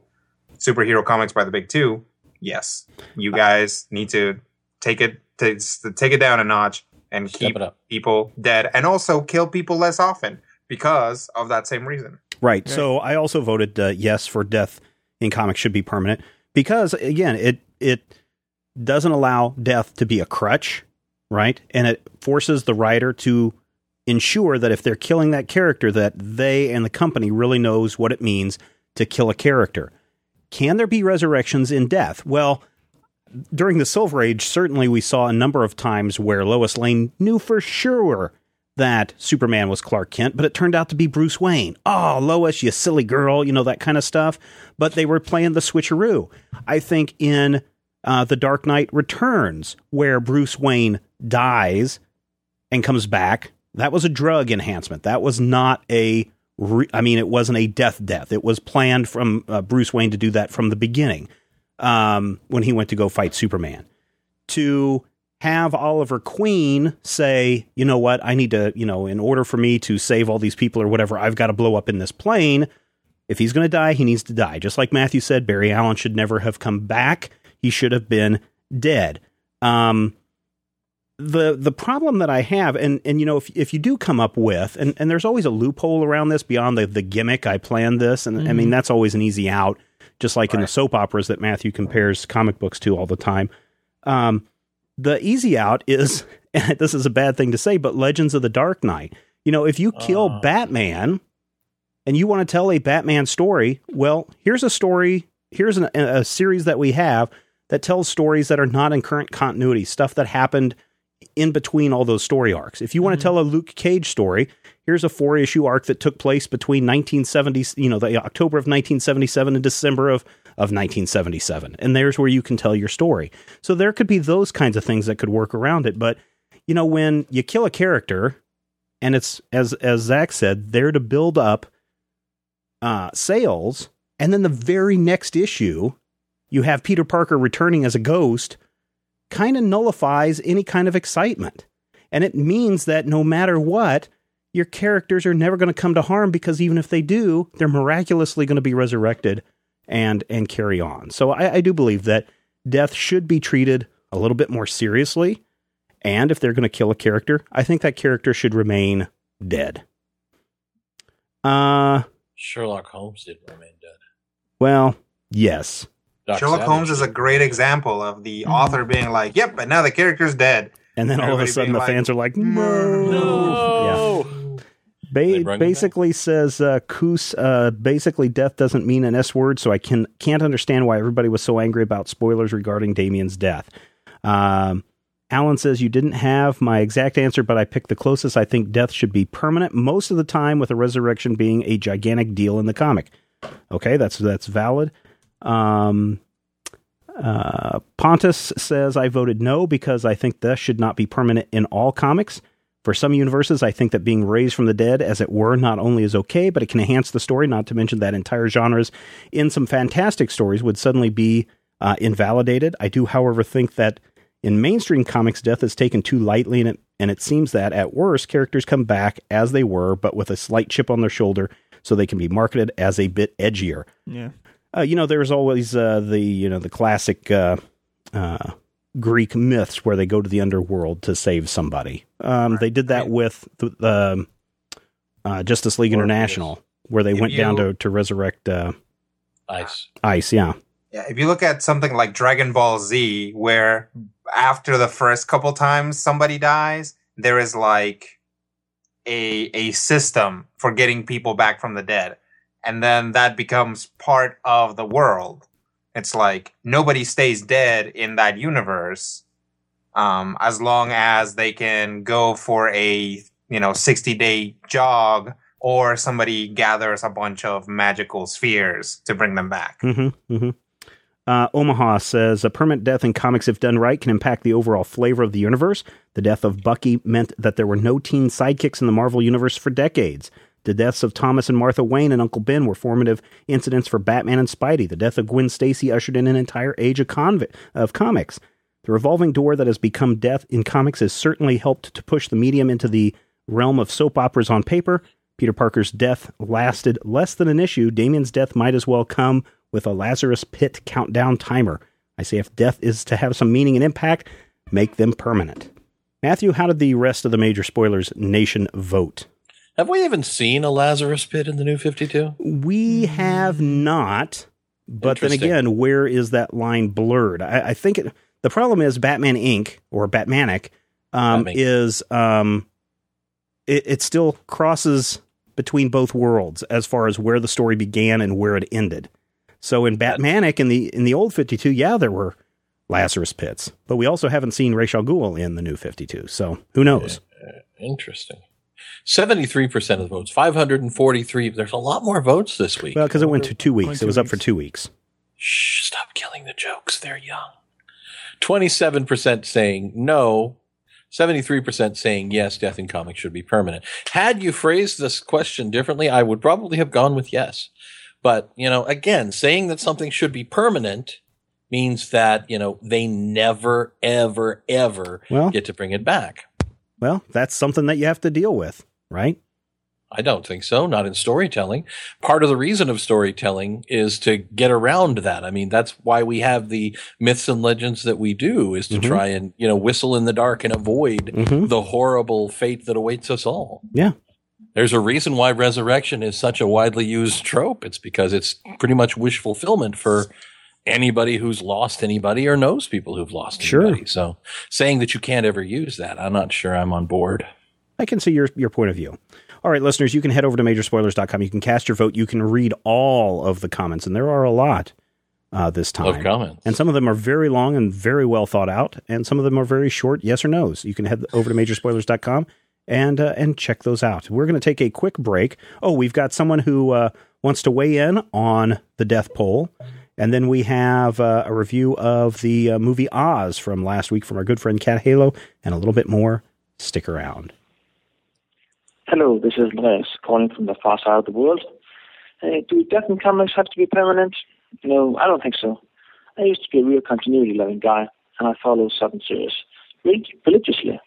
superhero comics by the big two yes you guys need to take it to, to take it down a notch and keep it up. people dead and also kill people less often because of that same reason Right. So I also voted uh, yes for death in comics should be permanent because again, it it doesn't allow death to be a crutch, right? And it forces the writer to ensure that if they're killing that character that they and the company really knows what it means to kill a character. Can there be resurrections in death? Well, during the Silver Age, certainly we saw a number of times where Lois Lane knew for sure that Superman was Clark Kent, but it turned out to be Bruce Wayne. Oh, Lois, you silly girl, you know, that kind of stuff. But they were playing the switcheroo. I think in uh, The Dark Knight Returns, where Bruce Wayne dies and comes back, That was a drug enhancement. That was not a. Re- I mean, it wasn't a death death. It was planned from uh, Bruce Wayne to do that from the beginning um, when he went to go fight Superman. To have Oliver Queen say, you know what, I need to, you know, in order for me to save all these people or whatever, I've got to blow up in this plane. If he's going to die, he needs to die. Just like Matthew said, Barry Allen should never have come back. He should have been dead. Um, the the problem that I have, and and you know, if if you do come up with, and and there's always a loophole around this beyond the the gimmick. I planned this, and mm-hmm. I mean that's always an easy out, just like right. in the soap operas that Matthew compares comic books to all the time. Um, the easy out is, and <laughs> this is a bad thing to say, but Legends of the Dark Knight. You know, if you kill uh. Batman and you want to tell a Batman story, well, here's a story, here's an, a series that we have that tells stories that are not in current continuity, stuff that happened in between all those story arcs. If you want mm-hmm. to tell a Luke Cage story, here's a four issue arc that took place between 1970, you know, the October of 1977 and December of of 1977. And there's where you can tell your story. So there could be those kinds of things that could work around it. But, you know, when you kill a character and it's, as, as Zach said, there to build up uh, sales, and then the very next issue, you have Peter Parker returning as a ghost, kind of nullifies any kind of excitement. And it means that no matter what, your characters are never going to come to harm because even if they do, they're miraculously going to be resurrected and and carry on. So I, I do believe that death should be treated a little bit more seriously. And if they're going to kill a character, I think that character should remain dead. Uh Sherlock Holmes did remain dead. Well, yes. Doc Sherlock Savage Holmes is a great example of the mm-hmm. author being like, "Yep, but now the character's dead." And then all of a sudden the like, fans are like, "No." no. Yeah. Ba- basically says uh, Coos, uh, basically death doesn't mean an S word, so I can can't understand why everybody was so angry about spoilers regarding Damian's death. Um, Alan says you didn't have my exact answer, but I picked the closest. I think death should be permanent most of the time, with a resurrection being a gigantic deal in the comic. Okay, that's that's valid. Um, uh, Pontus says I voted no because I think death should not be permanent in all comics. For some universes, I think that being raised from the dead, as it were, not only is okay, but it can enhance the story, not to mention that entire genres in some fantastic stories would suddenly be uh, invalidated. I do, however, think that in mainstream comics, death is taken too lightly, and it, and it seems that, at worst, characters come back as they were, but with a slight chip on their shoulder, so they can be marketed as a bit edgier. Yeah. Uh, you know, there's always uh, the you know the classic uh, uh Greek myths where they go to the underworld to save somebody. Um, right. They did that with the, um, uh, Justice League International, where they if went you, down to to resurrect uh, Ice. Ice, yeah. Yeah, if you look at something like Dragon Ball Z, where after the first couple times somebody dies, there is like a a system for getting people back from the dead, and then that becomes part of the world. It's like nobody stays dead in that universe um, as long as they can go for a you know 60 day jog or somebody gathers a bunch of magical spheres to bring them back. Mm-hmm, mm-hmm. Uh, Omaha says a permanent death in comics, if done right, can impact the overall flavor of the universe. The death of Bucky meant that there were no teen sidekicks in the Marvel universe for decades. The deaths of Thomas and Martha Wayne and Uncle Ben were formative incidents for Batman and Spidey. The death of Gwen Stacy ushered in an entire age of, conv- of comics. The revolving door that has become death in comics has certainly helped to push the medium into the realm of soap operas on paper. Peter Parker's death lasted less than an issue. Damian's death might as well come with a Lazarus Pit countdown timer. I say if death is to have some meaning and impact, make them permanent. Matthew, how did the rest of the major spoilers nation vote? Have we even seen a Lazarus pit in the new 52? We have not. But then again, where is that line blurred? I, I think it, the problem is Batman Inc. or Batmanic um, Batman. is um, it, it still crosses between both worlds as far as where the story began and where it ended. So in Batmanic in the in the old 52, yeah, there were Lazarus pits, but we also haven't seen Ra's al Ghul in the new 52. So who knows? Interesting. 73% of the votes, 543. There's a lot more votes this week. Well, because it went to two weeks. It was up for two weeks. Shh, stop killing the jokes. They're young. 27% saying no. 73% saying yes, death in comics should be permanent. Had you phrased this question differently, I would probably have gone with yes. But, you know, again, saying that something should be permanent means that, you know, they never, ever, ever Well- get to bring it back. Well, that's something that you have to deal with, right? I don't think so. Not in storytelling. Part of the reason of storytelling is to get around that. I mean, that's why we have the myths and legends that we do is to Mhm. try and, you know, whistle in the dark and avoid Mhm. the horrible fate that awaits us all. Yeah. There's a reason why resurrection is such a widely used trope. It's because it's pretty much wish fulfillment for anybody who's lost anybody or knows people who've lost Sure. anybody. So saying that you can't ever use that, I'm not sure I'm on board. I can see your, your point of view. All right, listeners, you can head over to majorspoilers.com. You can cast your vote. You can read all of the comments, and there are a lot uh, this time. Love comments. And some of them are very long and very well thought out, and some of them are very short yes or no's. You can head over to majorspoilers.com and uh, and check those out. We're going to take a quick break. Oh, we've got someone who uh, wants to weigh in on the death poll. And then we have uh, a review of the uh, movie Oz from last week from our good friend Cat Halo, and a little bit more. Stick around. Hello, this is Andreas calling from the far side of the world. Uh, do death in comics have to be permanent? No, I don't think so. I used to be a real continuity loving guy, and I follow certain series religiously.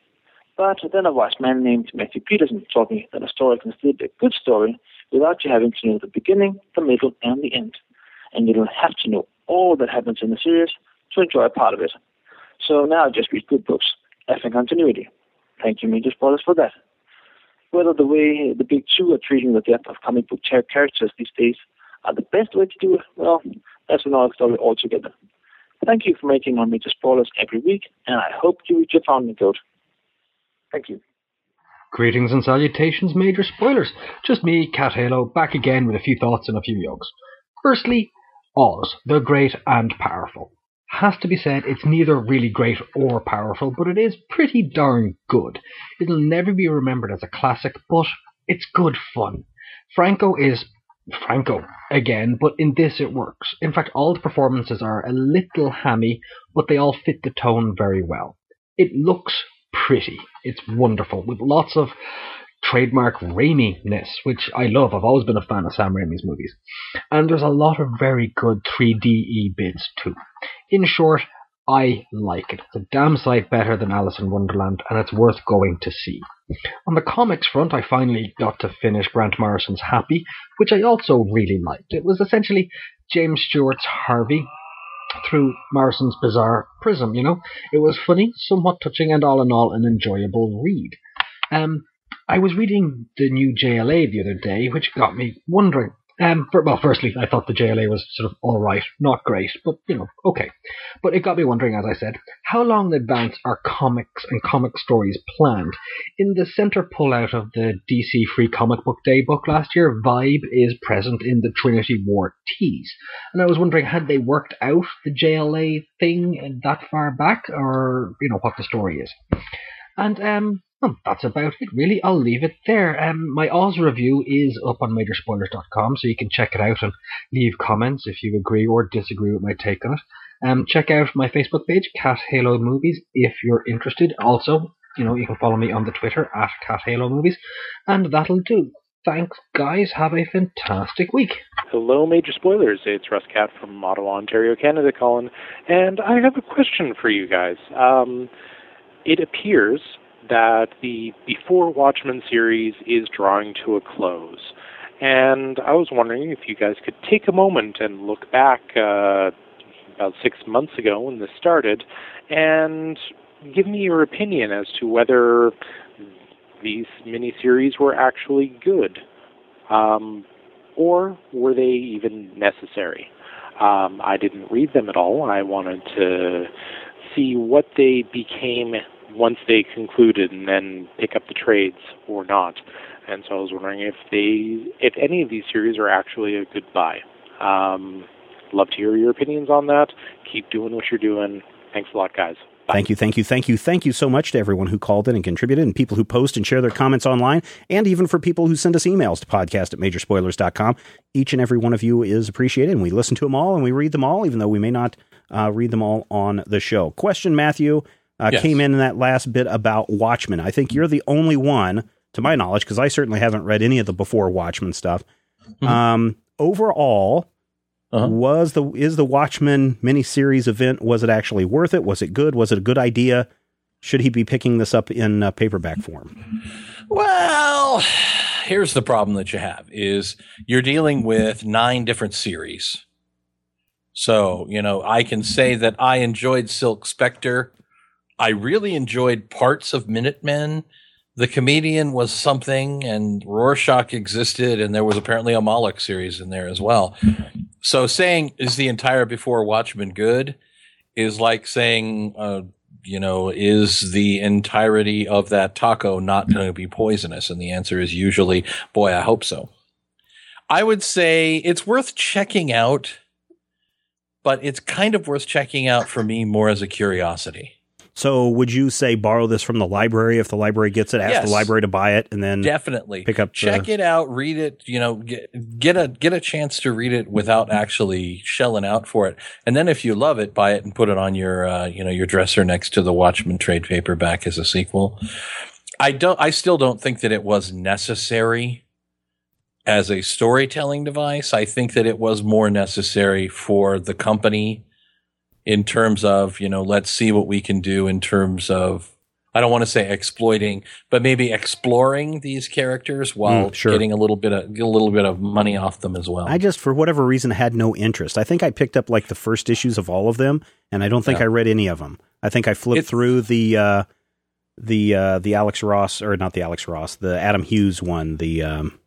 But then a wise man named Matthew Peterson taught me that a story can still be a good story without you having to know the beginning, the middle, and the end. And you don't have to know all that happens in the series to enjoy a part of it. So now just read good books, F in continuity. Thank you, Major Spoilers, for that whether the way the big two are treating the death of comic book characters these days are the best way to do it, well, that's another story altogether. Thank you for making on Major Spoilers every week, and I hope you reach your founding goat. Thank you. Greetings and salutations, major spoilers. Just me, Cat Halo, back again with a few thoughts and a few yokes. Firstly, Oz, the great and powerful. Has to be said, it's neither really great or powerful, but it is pretty darn good. It'll never be remembered as a classic, but it's good fun. Franco is Franco again, but in this it works. In fact, all the performances are a little hammy, but they all fit the tone very well. It looks pretty. It's wonderful with lots of trademark Raimi-ness, which I love. I've always been a fan of Sam Raimi's movies. And there's a lot of very good 3DE bits too. In short, I like it. It's a damn sight better than Alice in Wonderland, and it's worth going to see. On the comics front, I finally got to finish Grant Morrison's Happy, which I also really liked. It was essentially James Stewart's Harvey through Morrison's bizarre prism, you know? It was funny, somewhat touching, and all in all, an enjoyable read. Um, I was reading the new JLA the other day, which got me wondering. Um, for, well, firstly, I thought the JLA was sort of all right, not great, but you know, okay. But it got me wondering, as I said, how long in advance are comics and comic stories planned? In the center pullout of the DC Free Comic Book Day book last year, Vibe is present in the Trinity War tease, and I was wondering, had they worked out the JLA thing that far back, or you know what the story is? And um, well, that's about it, really. I'll leave it there. Um, my Oz review is up on majorspoilers.com, so you can check it out and leave comments if you agree or disagree with my take on it. Um, check out my Facebook page, Cat Halo Movies, if you're interested. Also, you know, you can follow me on the Twitter at Cat Halo Movies, and that'll do. Thanks, guys. Have a fantastic week. Hello, Major Spoilers. It's Russ Cat from Ottawa, Ontario, Canada, Colin, and I have a question for you guys. Um, it appears that the Before Watchmen series is drawing to a close, and I was wondering if you guys could take a moment and look back uh, about six months ago when this started, and give me your opinion as to whether these miniseries were actually good. Um, or were they even necessary? Um, I didn't read them at all. I wanted to see what they became once they concluded and then pick up the trades or not. And so I was wondering if they, if any of these series are actually a good buy. Um, love to hear your opinions on that. Keep doing what you're doing. Thanks a lot, guys. Bye. Thank you, thank you, thank you, thank you so much to everyone who called in and contributed, and people who post and share their comments online, and even for people who send us emails to podcast at majorspoilers.com. Each and every one of you is appreciated, and we listen to them all and we read them all, even though we may not uh, read them all on the show. Question, Matthew. Uh, Yes. came in in that last bit about Watchmen. I think you're the only one, to my knowledge, because I certainly haven't read any of the before Watchmen stuff. Mhm. Um, overall, Uh-huh. was the is the Watchmen miniseries event? Was it actually worth it? Was it good? Was it a good idea? Should he be picking this up in uh, paperback form? Well, here's the problem that you have is you're dealing with nine different series. So, you know, I can say that I enjoyed Silk Spectre. I really enjoyed parts of Minutemen. The comedian was something and Rorschach existed and there was apparently a Moloch series in there as well. So saying is the entire before Watchmen good is like saying uh, you know, is the entirety of that taco not going to be poisonous? And the answer is usually, boy, I hope so. I would say it's worth checking out, but it's kind of worth checking out for me more as a curiosity. So, would you say borrow this from the library if the library gets it? Ask Yes. the library to buy it, and then Definitely pick up. check the, it out, read it. You know, get get a get a chance to read it without actually shelling out for it. And then if you love it, buy it and put it on your uh, you know your dresser next to the Watchmen trade paperback as a sequel. I don't. I still don't think that it was necessary as a storytelling device. I think that it was more necessary for the company in terms of you know let's see what we can do in terms of I don't want to say exploiting, but maybe exploring these characters while Mm, sure. getting a little bit of a little bit of money off them as well. I just, for whatever reason, had no interest. I think I picked up like the first issues of all of them, and I don't think Yeah. I read any of them. I think I flipped It- through the uh, the uh, the Alex Ross or not the Alex Ross, the Adam Hughes one, the um,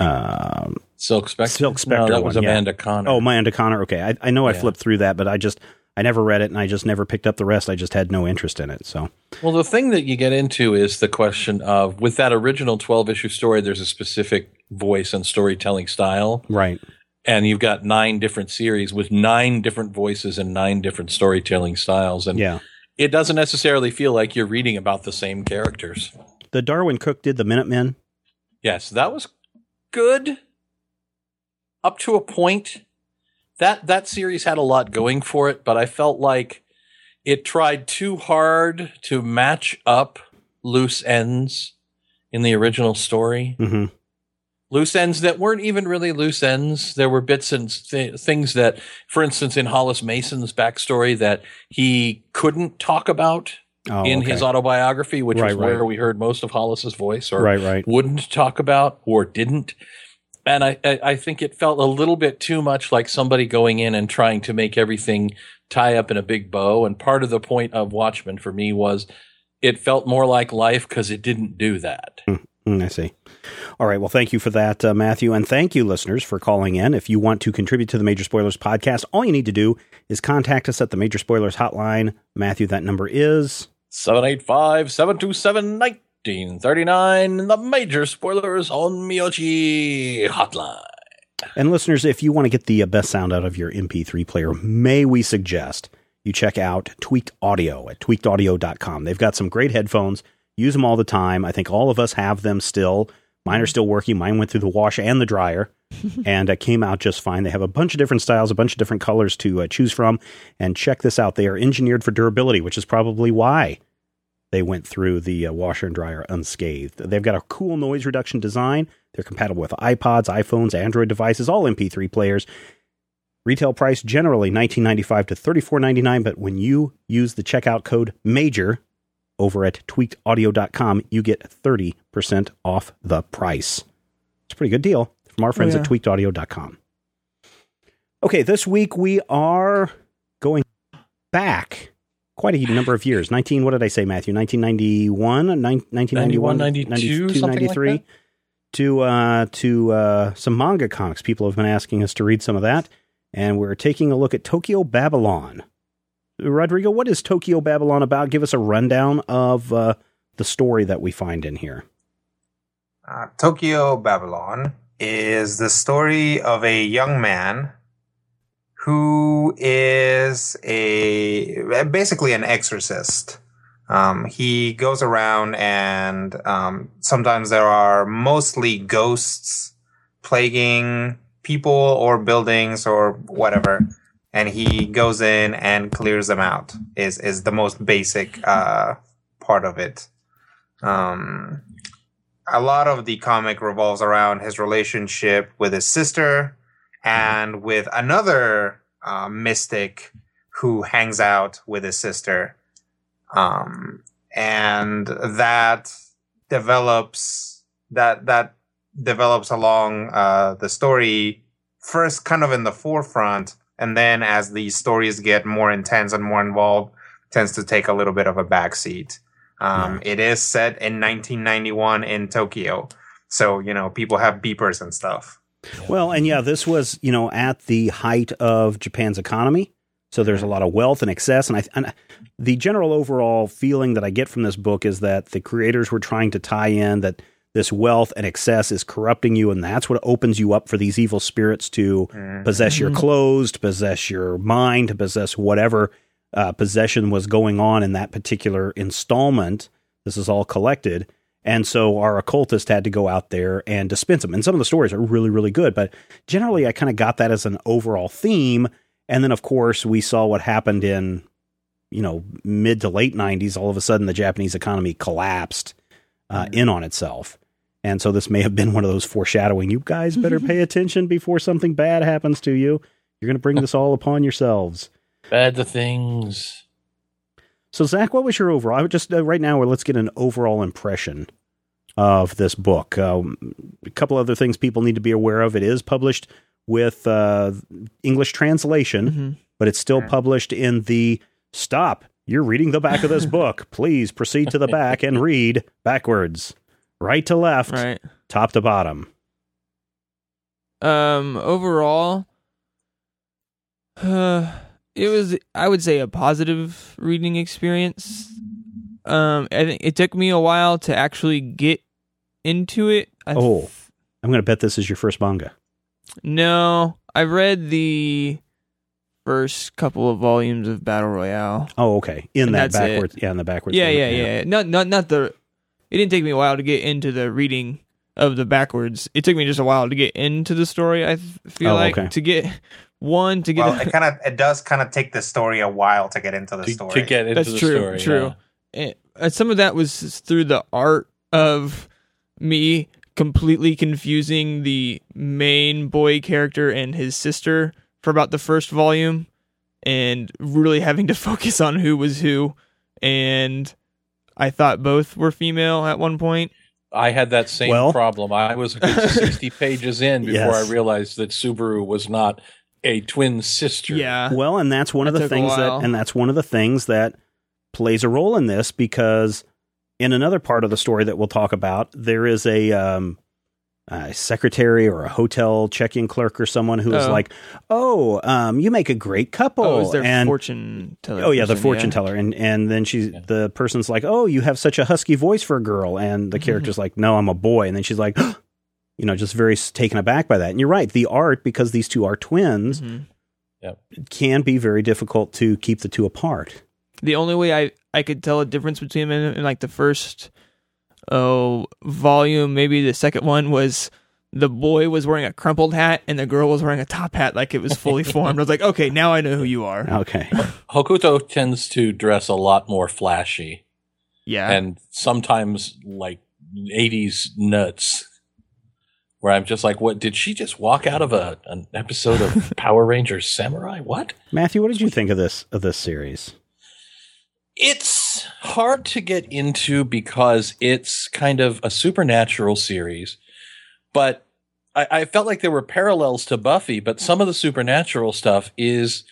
um, Silk Spectre. Silk No, Spectre that was one, yeah. Amanda Conner. oh, Amanda Conner. Okay, I, I know I Yeah. flipped through that, but I just I never read it, and I just never picked up the rest. I just had no interest in it. So Well, the thing that you get into is the question of with that original twelve issue story, there's a specific voice and storytelling style, right, and you've got nine different series with nine different voices and nine different storytelling styles, and yeah. it doesn't necessarily feel like you're reading about the same characters. The Darwyn Cooke did the Minutemen. Yes, that was good up to a point. That that series had a lot going for it, but I felt like it tried too hard to match up loose ends in the original story. hmm Loose ends that weren't even really loose ends. There were bits and th- things that, for instance, in Hollis Mason's backstory, that he couldn't talk about Oh, in okay. his autobiography, which Right, was where we heard most of Hollis's voice, or right, right. wouldn't talk about or didn't. And I, I, think it felt a little bit too much like somebody going in and trying to make everything tie up in a big bow. And part of the point of Watchmen for me was it felt more like life because it didn't do that. Mm, I see. All right. Well, thank you for that, uh, Matthew. And thank you, listeners, for calling in. If you want to contribute to the Major Spoilers podcast, all you need to do is contact us at the Major Spoilers hotline. Matthew, that number is. 785 727 1939, the major spoilers on Miyoshi Hotline. And listeners, if you want to get the uh, best sound out of your MP3 player, may we suggest you check out Tweaked Audio at tweakedaudio.com. They've got some great headphones. Use them all the time. I think all of us have them still. Mine are still working. Mine went through the wash and the dryer <laughs> and uh, came out just fine. They have a bunch of different styles, a bunch of different colors to uh, choose from. And check this out. They are engineered for durability, which is probably why they went through the uh, washer and dryer unscathed. They've got a cool noise reduction design. They're compatible with iPods, iPhones, Android devices, all MP3 players. Retail price generally $19.95 to $34.99, but when you use the checkout code MAJOR over at tweakedaudio.com, you get 30% off the price. It's a pretty good deal from our friends yeah. at tweakedaudio.com. Okay, this week we are going back quite a number of years. 19, what did I say, Matthew? 1991, nine- 1991, 92, 92, something like 93. that? to uh, to uh, some manga comics. People have been asking us to read some of that, and we're taking a look at Tokyo Babylon. Rodrigo, what is Tokyo Babylon about? Give us a rundown of uh, the story that we find in here. Uh, Tokyo Babylon is the story of a young man who is a basically an exorcist. Um, he goes around and um, sometimes there are mostly ghosts plaguing people or buildings or whatever. and he goes in and clears them out. Is is the most basic uh, part of it. Um, a lot of the comic revolves around his relationship with his sister and with another uh, mystic who hangs out with his sister. Um, and that develops that that develops along uh, the story first kind of in the forefront and then as the stories get more intense and more involved tends to take a little bit of a backseat. Um, it is set in 1991 in tokyo. So you know people have beepers and stuff Well, and yeah, this was you know at the height of Japan's economy, so there's a lot of wealth and excess, and I and the general overall feeling that I get from this book is that the creators were trying to tie in that this wealth and excess is corrupting you, and that's what opens you up for these evil spirits to possess your clothes, to possess your mind, to possess whatever uh, possession was going on in that particular installment. This is all collected. And so our occultist had to go out there and dispense them. And some of the stories are really, really good. But generally, I kind of got that as an overall theme. And then, of course, we saw what happened in, you know, mid to late 90s. All of a sudden, the Japanese economy collapsed uh, in on itself. And so this may have been one of those foreshadowing. You guys better <laughs> pay attention before something bad happens to you. You're going to bring this all upon yourselves. Bad the things. So, Zach, what was your overall? I would just uh, right now, let's get an overall impression of this book. Um, a couple other things people need to be aware of. It is published with uh, English translation, Mm-hmm. but it's still published in the stop. You're reading the back of this book. <laughs> Please proceed to the back and read backwards, right to left, Right. top to bottom. Um. Overall, <sighs> uh, it was I would say a positive reading experience. Um. I think it took me a while to actually get into it. I th- Oh. I'm going to bet this is your first manga. no, I read the first couple of volumes of Battle Royale. Oh, okay. In And that that's it. backwards, yeah, in the backwards. Yeah, one. yeah, yeah. Not not not the. It didn't take me a while to get into the reading of the backwards. It took me just a while to get into the story. I feel Oh, like okay. to get one to get. well it kind of it does kind of take the story a while to get into the To, story to get into That's the true. story. true. yeah. and, and some of that was through the art of me completely confusing the main boy character and his sister for about the first volume and really having to <laughs> focus on who was who and i thought both were female at one point I had that same Well- problem. I was a good <laughs> 60 pages in before Yes. I realized that Subaru was not a twin sister. yeah Well, and that's one of the things that, and that's one of the things that plays a role in this because in another part of the story that we'll talk about, there is a, um, a secretary or a hotel check-in clerk or someone who is Oh. like, "Oh, um, you make a great couple," oh is there and fortune teller oh yeah, the person, fortune teller, and and then she's Yeah. the person's like, "Oh, you have such a husky voice for a girl," and the <laughs> character's like, "No, I'm a boy," and then she's like. You know, just very taken aback by that. And you're right. The art, because these two are twins, Mhm. can be very difficult to keep the two apart. the only way I I could tell a difference between them in, in like the first oh volume, maybe the second one was the boy was wearing a crumpled hat and the girl was wearing a top hat like it was fully <laughs> formed. I was like, okay, now I know who you are. Okay. <laughs> Hokuto tends to dress a lot more flashy Yeah, and sometimes like 80s nuts. Where I'm just like, what? Did she just walk out of a an episode of <laughs> Power Rangers Samurai? What? Matthew, what did you think of this of this series? It's hard to get into because it's kind of a supernatural series, but I, I felt like there were parallels to Buffy, but some of the supernatural stuff is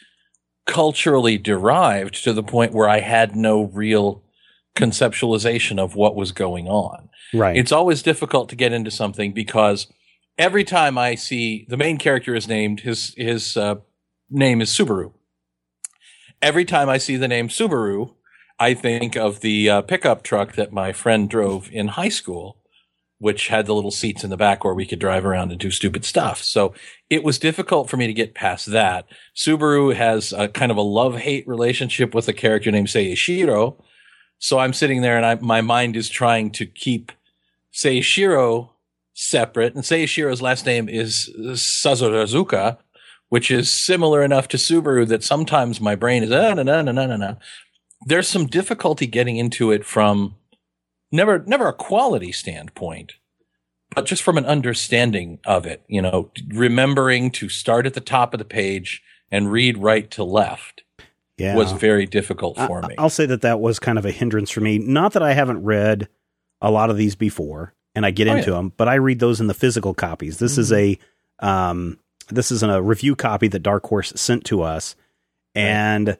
culturally derived to the point where I had no real conceptualization of what was going on. Right. It's always difficult to get into something because every time I see the main character is named, his his uh, name is Subaru. Every time I see the name Subaru, I think of the uh, pickup truck that my friend drove in high school, which had the little seats in the back where we could drive around and do stupid stuff. So it was difficult for me to get past that. Subaru has a kind of a love hate relationship with a character named Seishiro. So I'm sitting there and I, my mind is trying to keep Seishiro separate. And Seishiro's last name is Sakurazuka, which is similar enough to Subaru that sometimes my brain is ah, no no no no no no. There's some difficulty getting into it from never never a quality standpoint, but just from an understanding of it. You know, remembering to start at the top of the page and read right to left Yeah. was very difficult for I- me. I'll say that that was kind of a hindrance for me. Not that I haven't read a lot of these before and I get Oh, into yeah. them, but I read those in the physical copies. This is a um this is a review copy that Dark Horse sent to us and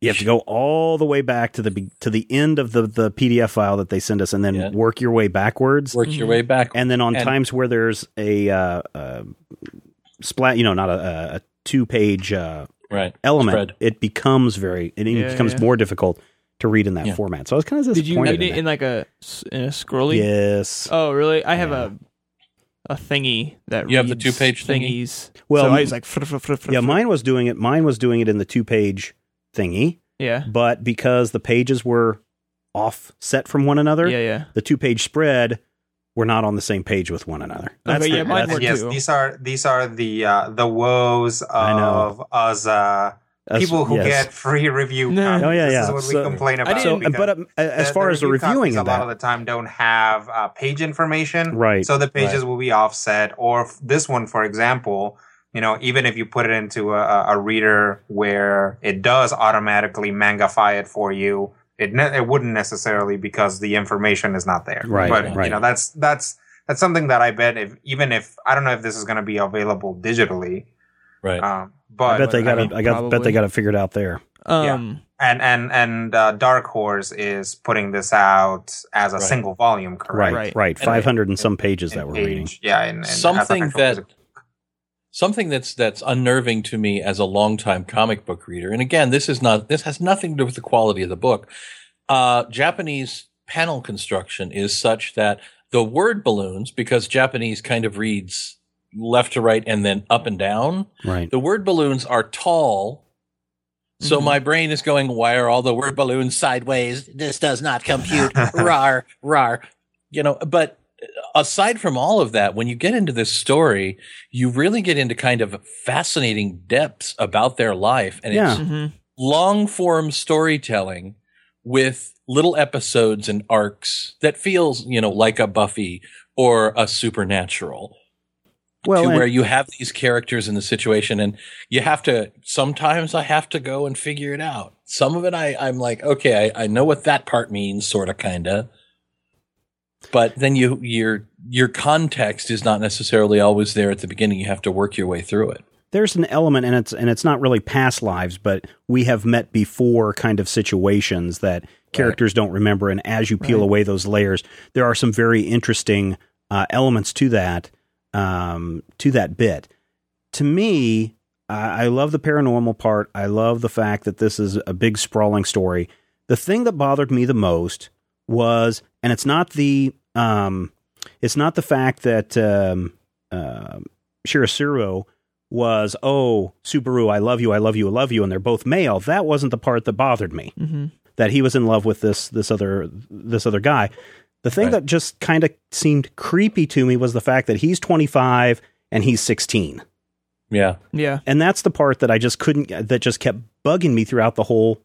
you have to go all the way back to the to the end of the the PDF file that they send us and then Yeah. work your way backwards. Work your way back. And then on And- times where there's a uh, uh splat, you know, not a, a two page uh right. element, Spread. it becomes very it even Yeah, becomes yeah. more difficult to read in that Yeah. format. So I was kind of Did you disappointed. read it in in like a in a scrolly? Yes. Oh, really? I have Yeah. a a thingy that You have the two-page thingy? thingies. Well, so I was like, fr- fr- fr- fr- yeah, fr- mine was doing it. Mine was doing it in the two page thingy, Yeah, but because the pages were offset from one another, yeah, yeah. the two page spread were not on the same page with one another. Okay, yeah, the- mine that's- yes, too. these are these are the uh, the woes of us uh, people who yes. get free review. No. copies. Oh, yeah, This yeah. is what So- we complain about. didn't- So, but uh, as the- far the as the reviewing copies a lot of the time don't have uh, page information, Right. So the pages Right. will be offset. Or f- this one, for example, you know, even if you put it into a, a- a reader where it does automatically mangafy it for you, it ne- it wouldn't necessarily because the information is not there. Right, But right. you know, that's that's that's something that I bet if even if I don't know if this is going to be available digitally, Right. um, but I bet they got mean, it. I got bet they got it figured out there. Um, and and and uh, Dark Horse is putting this out as a Right. single volume, correct? Right, Right. right. And- Five hundred and some pages In that we're page- reading. Yeah, and, and something that physical- something that's that's unnerving to me as a longtime comic book reader. And again, this is not this has nothing to do with the quality of the book. Uh, Japanese panel construction is such that the word balloons, because Japanese kind of reads left to right and then up and down, Right. the word balloons are tall. So Mhm. my brain is going, why are all the word balloons sideways? This does not compute. <laughs> rar, rar. You know, but aside from all of that, when you get into this story, you really get into kind of fascinating depths about their life. And Yeah. it's mhm. long form storytelling with little episodes and arcs that feels, you know, like a Buffy or a Supernatural Well, to where you have these characters in the situation and you have to sometimes I have to go and figure it out. Some of it I, I'm like, okay, I, I know what that part means, sort of kinda. But then you your your context is not necessarily always there at the beginning. You have to work your way through it. there's an element and it's and it's not really past lives but we have met before kind of situations that characters don't remember and as you peel Right. away those layers there are some very interesting uh, elements to that um, to that bit to me I, I love the paranormal part i love the fact that this is a big sprawling story the thing that bothered me the most was and it's not the um, it's not the fact that um, uh, Seishiro was, oh, Subaru, I love you, I love you, I love you, and they're both male. That wasn't the part that bothered me. Mhm. That he was in love with this this other this other guy. The thing Right. that just kind of seemed creepy to me was the fact that he's 25 and he's 16. Yeah. Yeah. And that's the part that I just couldn't that just kept bugging me throughout the whole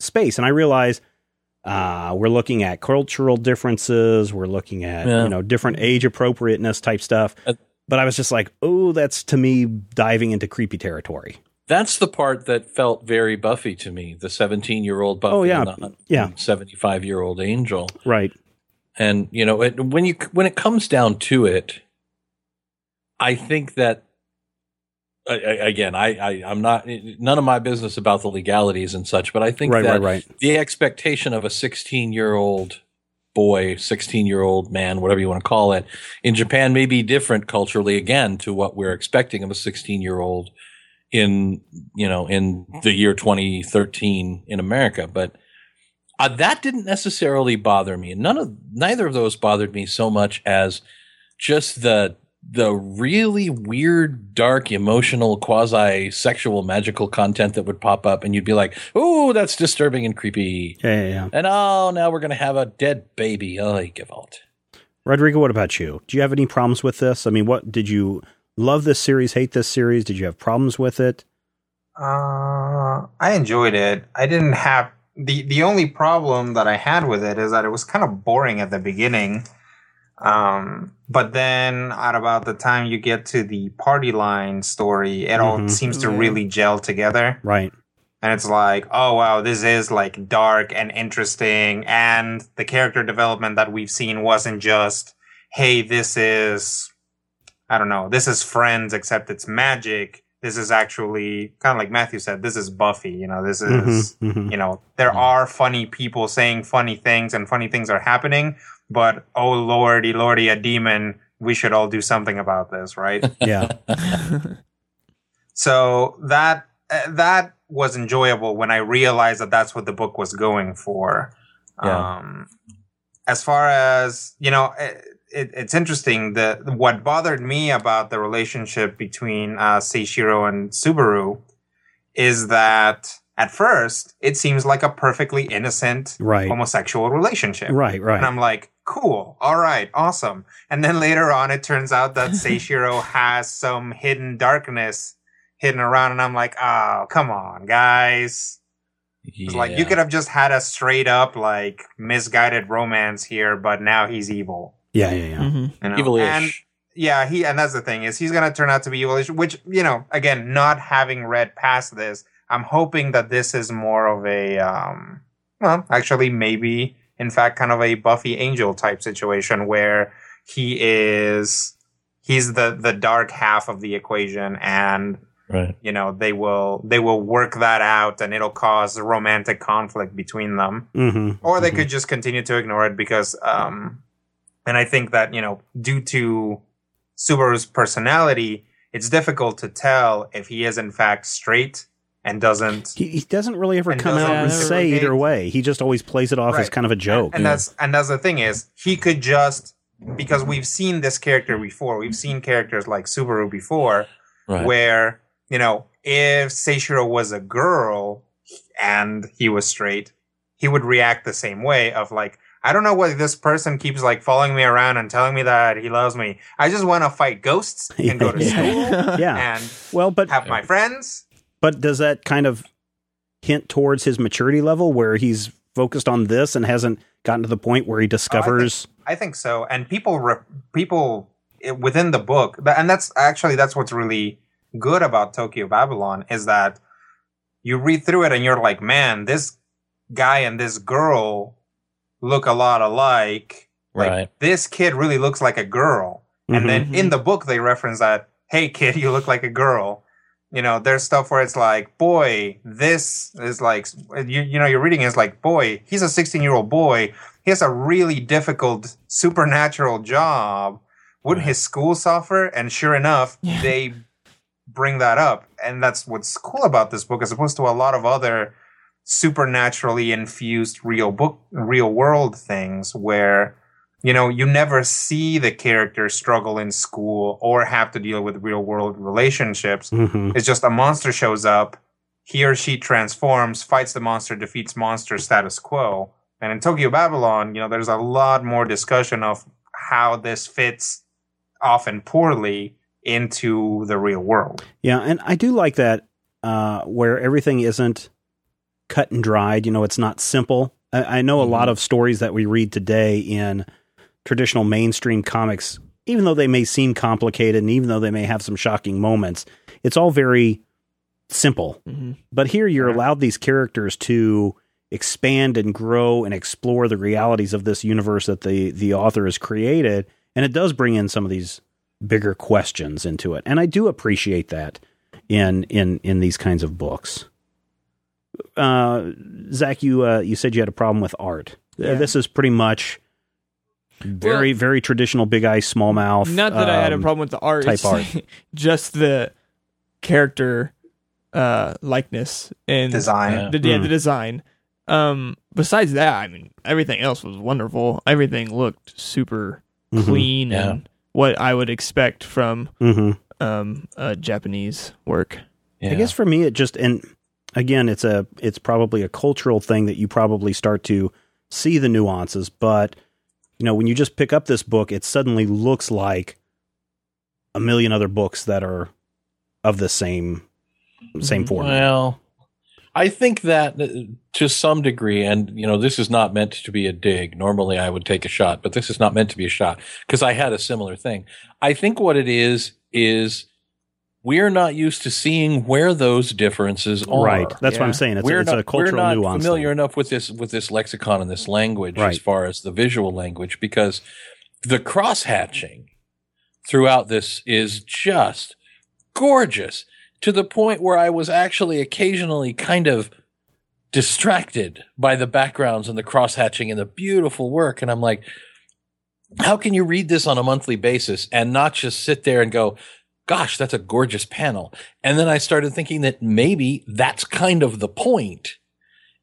space. And I realize uh, we're looking at cultural differences, we're looking at Yeah. you know different age appropriateness type stuff. Uh, but I was just like, oh, that's to me diving into creepy territory. That's the part that felt very Buffy to me. The 17 year old Buffy Oh, yeah. Yeah. 75 year old Angel. Right. And you know, it, when you when it comes down to it, I think that I- I- again, I, I I'm not none of my business about the legalities and such, but I think Right, that right, right. the expectation of a 16 year old boy, 16 year old man, whatever you want to call it, in Japan may be different culturally again to what we're expecting of a 16 year old in you know in the year 2013 in America, but uh, that didn't necessarily bother me. and None of neither of those bothered me so much as just the the really weird, dark, emotional, quasi sexual, magical content that would pop up, and you'd be like, "Oh, that's disturbing and creepy." Yeah, yeah, yeah. And oh, now we're gonna have a dead baby. Oh, give out. Rodrigo, what about you? Do you have any problems with this? I mean, what did you love this series, hate this series? Did you have problems with it? Uh, I enjoyed it. I didn't have the the only problem that I had with it is that it was kind of boring at the beginning. Um, but then at about the time you get to the party line story, it all Mhm. seems to Yeah. really gel together. Right. And it's like, oh wow, this is like dark and interesting. And the character development that we've seen wasn't just, hey, this is, I don't know, this is Friends, except it's magic. This is actually kind of like Matthew said, this is Buffy. You know, this is, Mhm, mhm. you know, there are funny people saying funny things and funny things are happening. But oh lordy, lordy, a demon. We should all do something about this, right? <laughs> Yeah. So that uh, that was enjoyable when I realized that that's what the book was going for. Yeah. Um, as far as you know, it, it, it's interesting. The what bothered me about the relationship between uh, Seishiro and Subaru is that at first it seems like a perfectly innocent Right. homosexual relationship. Right. Right. And I'm like, cool, all right, awesome. And then later on, it turns out that <laughs> Seishiro has some hidden darkness hidden around, and I'm like, oh, come on, guys. It's like you could have just had a straight up like misguided romance here, but now he's evil. Yeah. Yeah. Yeah. Mhm. You know? evil-ish. And yeah, he and that's the thing is he's gonna turn out to be evilish, which you know, again, not having read past this, I'm hoping that this is more of a um well, actually maybe in fact kind of a Buffy Angel type situation where he is he's the the dark half of the equation and right. you know they will they will work that out and it'll cause romantic conflict between them Mm-hmm. or they could just continue to ignore it because um and i think that you know due to subaru's personality it's difficult to tell if he is in fact straight and doesn't He, he doesn't really ever come out and say either way. He just always plays it off as kind of a joke. and that's and that's the thing is he could just because we've seen this character before we've seen characters like subaru before Right. where you know if Seishiro was a girl and he was straight, he would react the same way of like, I don't know why this person keeps like following me around and telling me that he loves me. I just want to fight ghosts and <laughs> go to Yeah. school yeah. and Well, but have my friends. But does that kind of hint towards his maturity level where he's focused on this and hasn't gotten to the point where he discovers? I think so. And people, re- people eh, within the book, and that's actually that's what's really good about Tokyo Babylon is that you read through it and you're like, man, this guy and this girl look a lot alike. Like Right. this kid really looks like a girl. Mhm. And then in the book they reference that, hey kid, you look like a girl. You know, there's stuff where it's like, boy, this is like, you, you know, you're reading is like, boy, he's a 16 year old boy. He has a really difficult supernatural job. Wouldn't Right. his school suffer? And sure enough, <laughs> Yeah. they bring that up. And that's what's cool about this book as opposed to a lot of other supernaturally infused real book, real world things where you know, you never see the character struggle in school or have to deal with real world relationships. Mhm. It's just a monster shows up, he or she transforms, fights the monster, defeats monster status quo. And in Tokyo Babylon, you know, there's a lot more discussion of how this fits often poorly into the real world. Yeah, and I do like that uh, where everything isn't cut and dried. You know, it's not simple. I, I know a lot of stories that we read today in traditional mainstream comics, even though they may seem complicated and even though they may have some shocking moments, it's all very simple. Mhm. But here you're Yeah. allowed these characters to expand and grow and explore the realities of this universe that the the author has created, and it does bring in some of these bigger questions into it. And I do appreciate that in in in these kinds of books. Uh, Zach, you uh, you said you had a problem with art. Uh, Yeah. this is pretty much very very traditional big eye small mouth. Not that I had a um, problem with the art, type art. <laughs> just the character uh likeness and Design. Yeah. the yeah, Mm. the design. Um besides that, I mean everything else was wonderful. Everything looked super Mhm. clean Yeah. and what I would expect from Mhm. um uh Japanese work. Yeah. I guess for me, it just and again, it's a it's probably a cultural thing that you probably start to see the nuances. But you know, when you just pick up this book, it suddenly looks like a million other books that are of the same same format. Well, I think that uh, to some degree, and you know, this is not meant to be a dig. Normally, I would take a shot, but this is not meant to be a shot because I had a similar thing. I think what it is is we're not used to seeing where those differences are. Right. That's what I'm saying. It's, we're it's not, a cultural we're not nuance. familiar thing. enough with this with this lexicon and this language Right. as far as the visual language because the cross hatching throughout this is just gorgeous to the point where I was actually occasionally kind of distracted by the backgrounds and the cross hatching and the beautiful work and I'm like how can you read this on a monthly basis and not just sit there and go gosh that's a gorgeous panel and then I started thinking that maybe that's kind of the point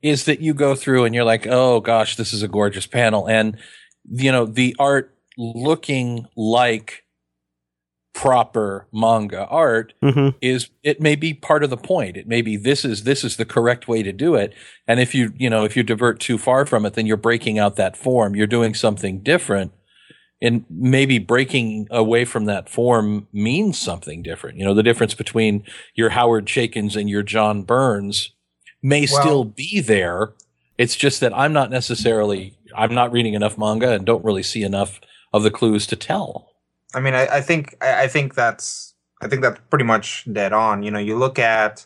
is that you go through and you're like, oh gosh, this is a gorgeous panel. And, you know, the art looking like proper manga art Mhm. is it may be part of the point. It may be this is this is the correct way to do it. And if you you know if you divert too far from it, then you're breaking out that form. You're doing something different. And maybe breaking away from that form means something different. You know, the difference between your Howard Chaykins and your John Byrnes may Well- still be there. It's just that I'm not necessarily I'm not reading enough manga and don't really see enough of the clues to tell. I mean, I, I think I, I think that's I think that's pretty much dead on. You know, you look at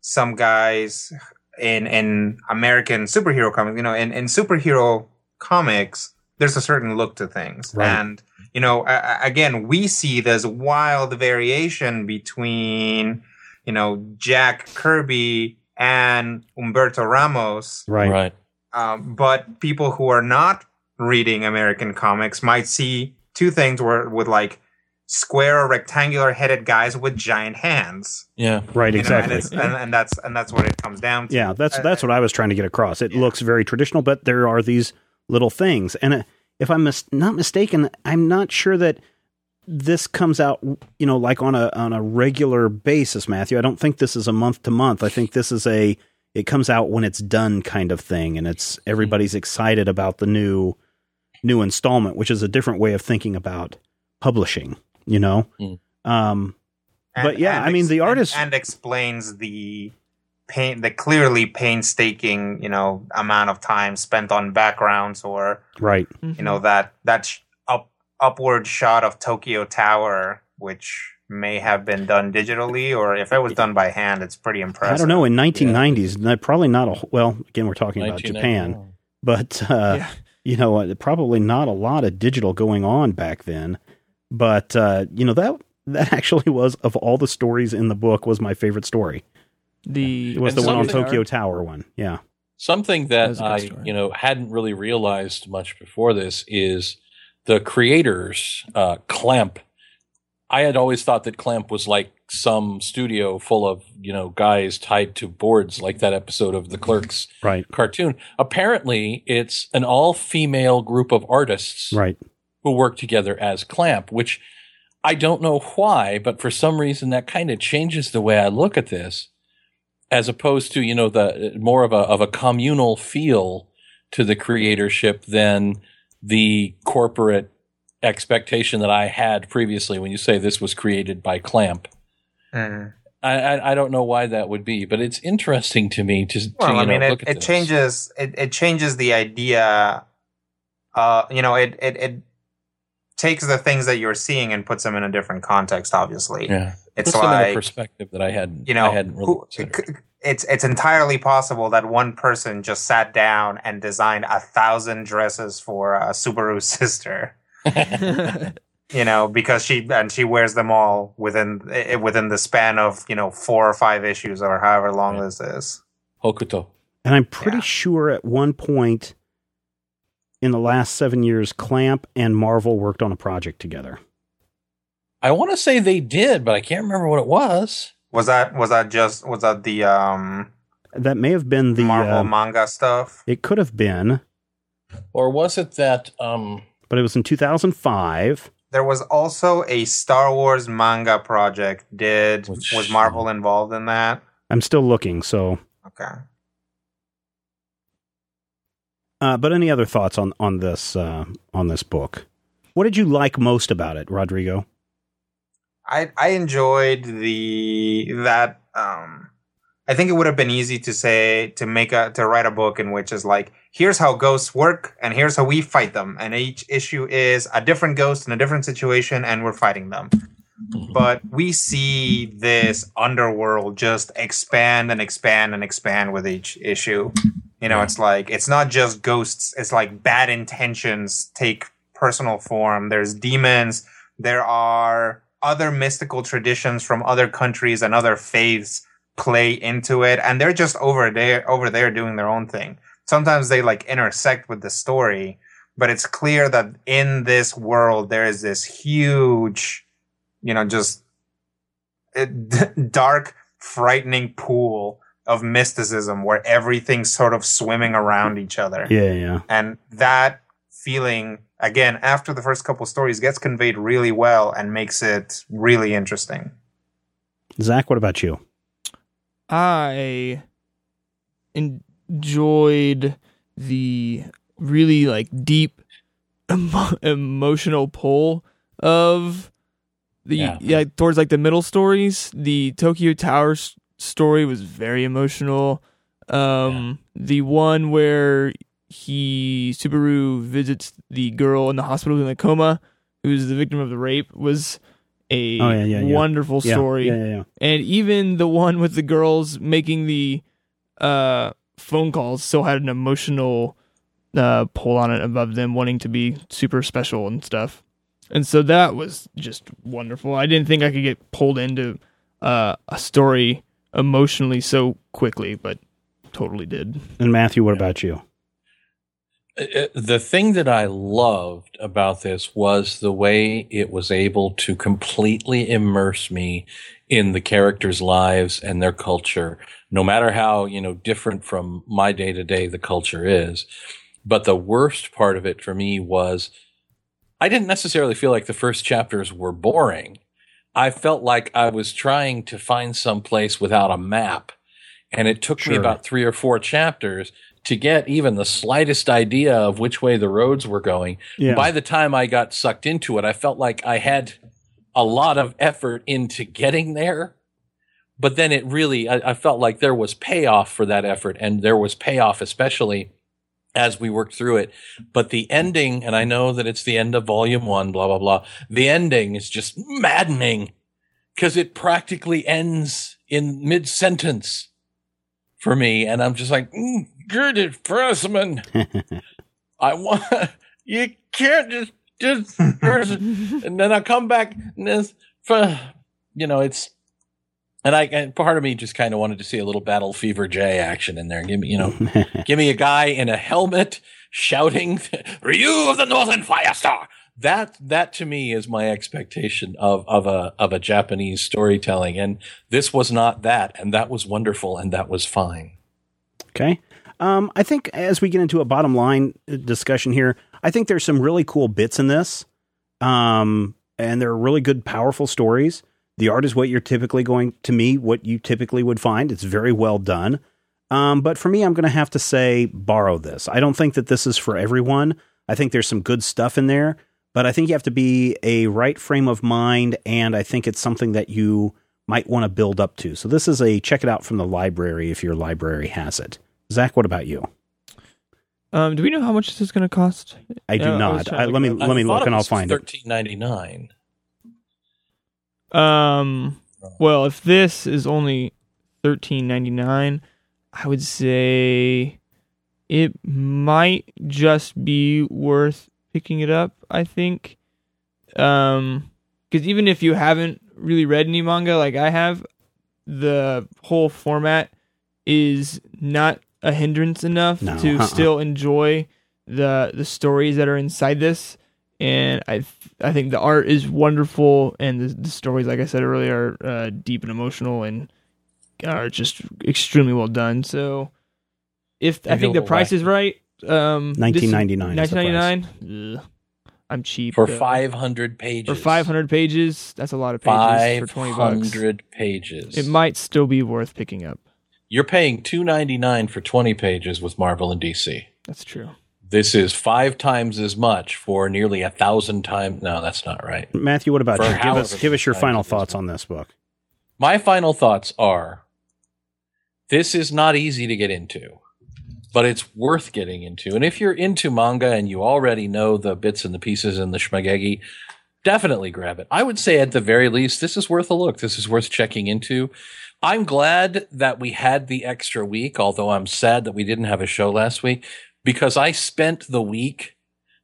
some guys in in American superhero comics. You know, in in superhero comics, there's a certain look to things, Right. and you know, I, I- again, we see this wild variation between you know Jack Kirby and Humberto Ramos Right. Right. um, but people who are not reading American comics might see two things where with like square or rectangular headed guys with giant hands. Yeah. Right. you know, Exactly. and, it's, and, and that's and that's what it comes down to. Yeah, that's Uh, that's what I was trying to get across. It looks very traditional, but there are these little things. And uh, if I'm mis- not mistaken, I'm not sure that this comes out, you know, like on a on a regular basis, Matthew. I don't think this is a month to month. I think this is a it comes out when it's done kind of thing, and it's everybody's excited about the new new installment, which is a different way of thinking about publishing. You know, Mm. um, And- but yeah, and I mean, ex- the and- artist- and, explains the pain, the clearly painstaking, you know, amount of time spent on backgrounds or right? you know that that sh- up upward shot of Tokyo Tower, which may have been done digitally, or if it was done by hand, it's pretty impressive. I don't know. In 1990s, not- probably not a well. Again, we're talking about Japan, but uh, Yeah. you know, uh, probably not a lot of digital going on back then. But uh, you know that that <laughs> actually was of all the stories in the book was my favorite story. The It was the one on something- Tokyo Tower one. Yeah, Something That that, was a good I, story. you know, hadn't really realized much before this is the creators, uh, Clamp. I had always thought that Clamp was like some studio full of, you know, guys tied to boards, like that episode of the Clerks right, cartoon. Apparently, it's an all-female group of artists right. who work together as Clamp, which I don't know why, but for some reason that kind of changes the way I look at this, as opposed to you know the more of a of a communal feel to the creatorship than the corporate expectation that I had previously when you say this was created by Clamp. Mm. I, I, don't know why that would be, but it's interesting to me to, to Well, you I know, mean, it, at it this. changes. It, it changes the idea. Uh, you know, it, it it takes the things that you're seeing and puts them in a different context. Obviously, Yeah, it's puts them in a like perspective that I hadn't. you know, I hadn't really who, considered. it's it's entirely possible that one person just sat down and designed a thousand dresses for uh, Subaru's <laughs> sister. <laughs> You know, because she and she wears them all within eh, within the span of you know four or five issues or however long Right. this is. Hokuto. And I'm pretty Yeah. sure at one point in the last seven years, Clamp and Marvel worked on a project together. I want to say they did, but I can't remember what it was. Was that was that just was that the um That may have been the. Marvel uh, manga stuff? it could have been, Or was it that um but it was in 2005. There was also a Star Wars manga project. Did Which- was Marvel involved in that? I'm still looking, so. Okay. Uh, but any other thoughts on on this uh, on this book? What did you like most about it, Rodrigo? I I enjoyed the that um I think it would have been easy to say to make a to write a book in which is like here's how ghosts work and here's how we fight them and each issue is a different ghost in a different situation and we're fighting them. But we see this underworld just expand and expand and expand with each issue. You know, it's like it's not just ghosts, it's like bad intentions take personal form. There's demons, there are other mystical traditions from other countries and other faiths play into it and they're just over there over there doing their own thing sometimes they like intersect with the story but it's clear that in this world there is this huge you know just uh, <laughs> dark frightening pool of mysticism where everything's sort of swimming around each other Yeah, yeah. and that feeling again after the first couple stories gets conveyed really well and makes it really interesting Zach, what about you? I enjoyed the really like deep emo- emotional pull of the Yeah. yeah. towards like the middle stories. The Tokyo Towers story was very emotional. Um, the one where he Subaru visits the girl in the hospital in a coma who's the victim of the rape was a Oh, yeah, yeah, yeah. wonderful Yeah, story Yeah, yeah, yeah. and even the one with the girls making the uh phone calls still had an emotional uh pull on it above them wanting to be super special and stuff and so that was just wonderful i didn't think i could get pulled into uh a story emotionally so quickly but totally did And Matthew, what about you? Uh, the thing that I loved about this was the way it was able to completely immerse me in the characters' lives and their culture, no matter how, you know, different from my day to day the culture is. But the worst part of it for me was I didn't necessarily feel like the first chapters were boring. I felt like I was trying to find some place without a map. And it took me about three or four chapters to get even the slightest idea of which way the roads were going. Yeah. By the time I got sucked into it, I felt like I had a lot of effort into getting there. But then it really, I, I felt like there was payoff for that effort, and there was payoff, especially as we worked through it. But the ending, and I know that it's the end of volume one, blah, blah, blah. The ending is just maddening because it practically ends in mid sentence for me. And I'm just like, mm, Gertrude Pressman. <laughs> I want, you can't just, just, <laughs> and then I come back and this, for, you know, it's, and I, and part of me just kind of wanted to see a little Battle Fever J action in there. Give me, you know, <laughs> give me a guy in a helmet shouting, Ryu of the Northern Firestar. That, that to me is my expectation of, of a, of a Japanese storytelling. And this was not that. And that was wonderful. And that was fine. Okay. Um, I think as we get into a bottom line uh, discussion here, I think there's some really cool bits in this. Um, and they're really good, powerful stories. The art is what you're typically going to me, what you typically would find. It's very well done. Um, but for me, I'm going to have to say borrow this. I don't think that this is for everyone. I think there's some good stuff in there, but I think you have to be a right frame of mind, and I think it's something that you might want to build up to. So this is a check it out from the library if your library has it. Zach, what about you? um do we know how much this is going to cost I do Yeah, I was not. trying I, let me look let me look and I'll find it. Thirteen ninety nine. Um. Well, if this is only thirteen ninety nine, I would say it might just be worth picking it up. I think, um, because even if you haven't really read any manga like I have, the whole format is not a hindrance enough No, to uh-uh. <laughs> still enjoy the the stories that are inside this and I th- I think the art is wonderful, and the, the stories, like I said earlier, are uh, deep and emotional, and are just extremely well done. So, if I think the price like- is right, um, Nineteen ninety nine. nineteen ninety nine, I'm cheap For five hundred pages. for five hundred pages. That's a lot of pages for twenty bucks. hundred pages. It might still be worth picking up. You're paying two ninety nine for twenty pages with Marvel and DC. That's true. This is five times as much for nearly a thousand times. No, that's not right. Matthew, what about For you? Give us give us your final thoughts on this book. My final thoughts are this is not easy to get into, but it's worth getting into. And if you're into manga and you already know the bits and the pieces and the schmagegi, definitely grab it. I would say at the very least, this is worth a look. This is worth checking into. I'm glad that we had the extra week, although I'm sad that we didn't have a show last week because I spent the week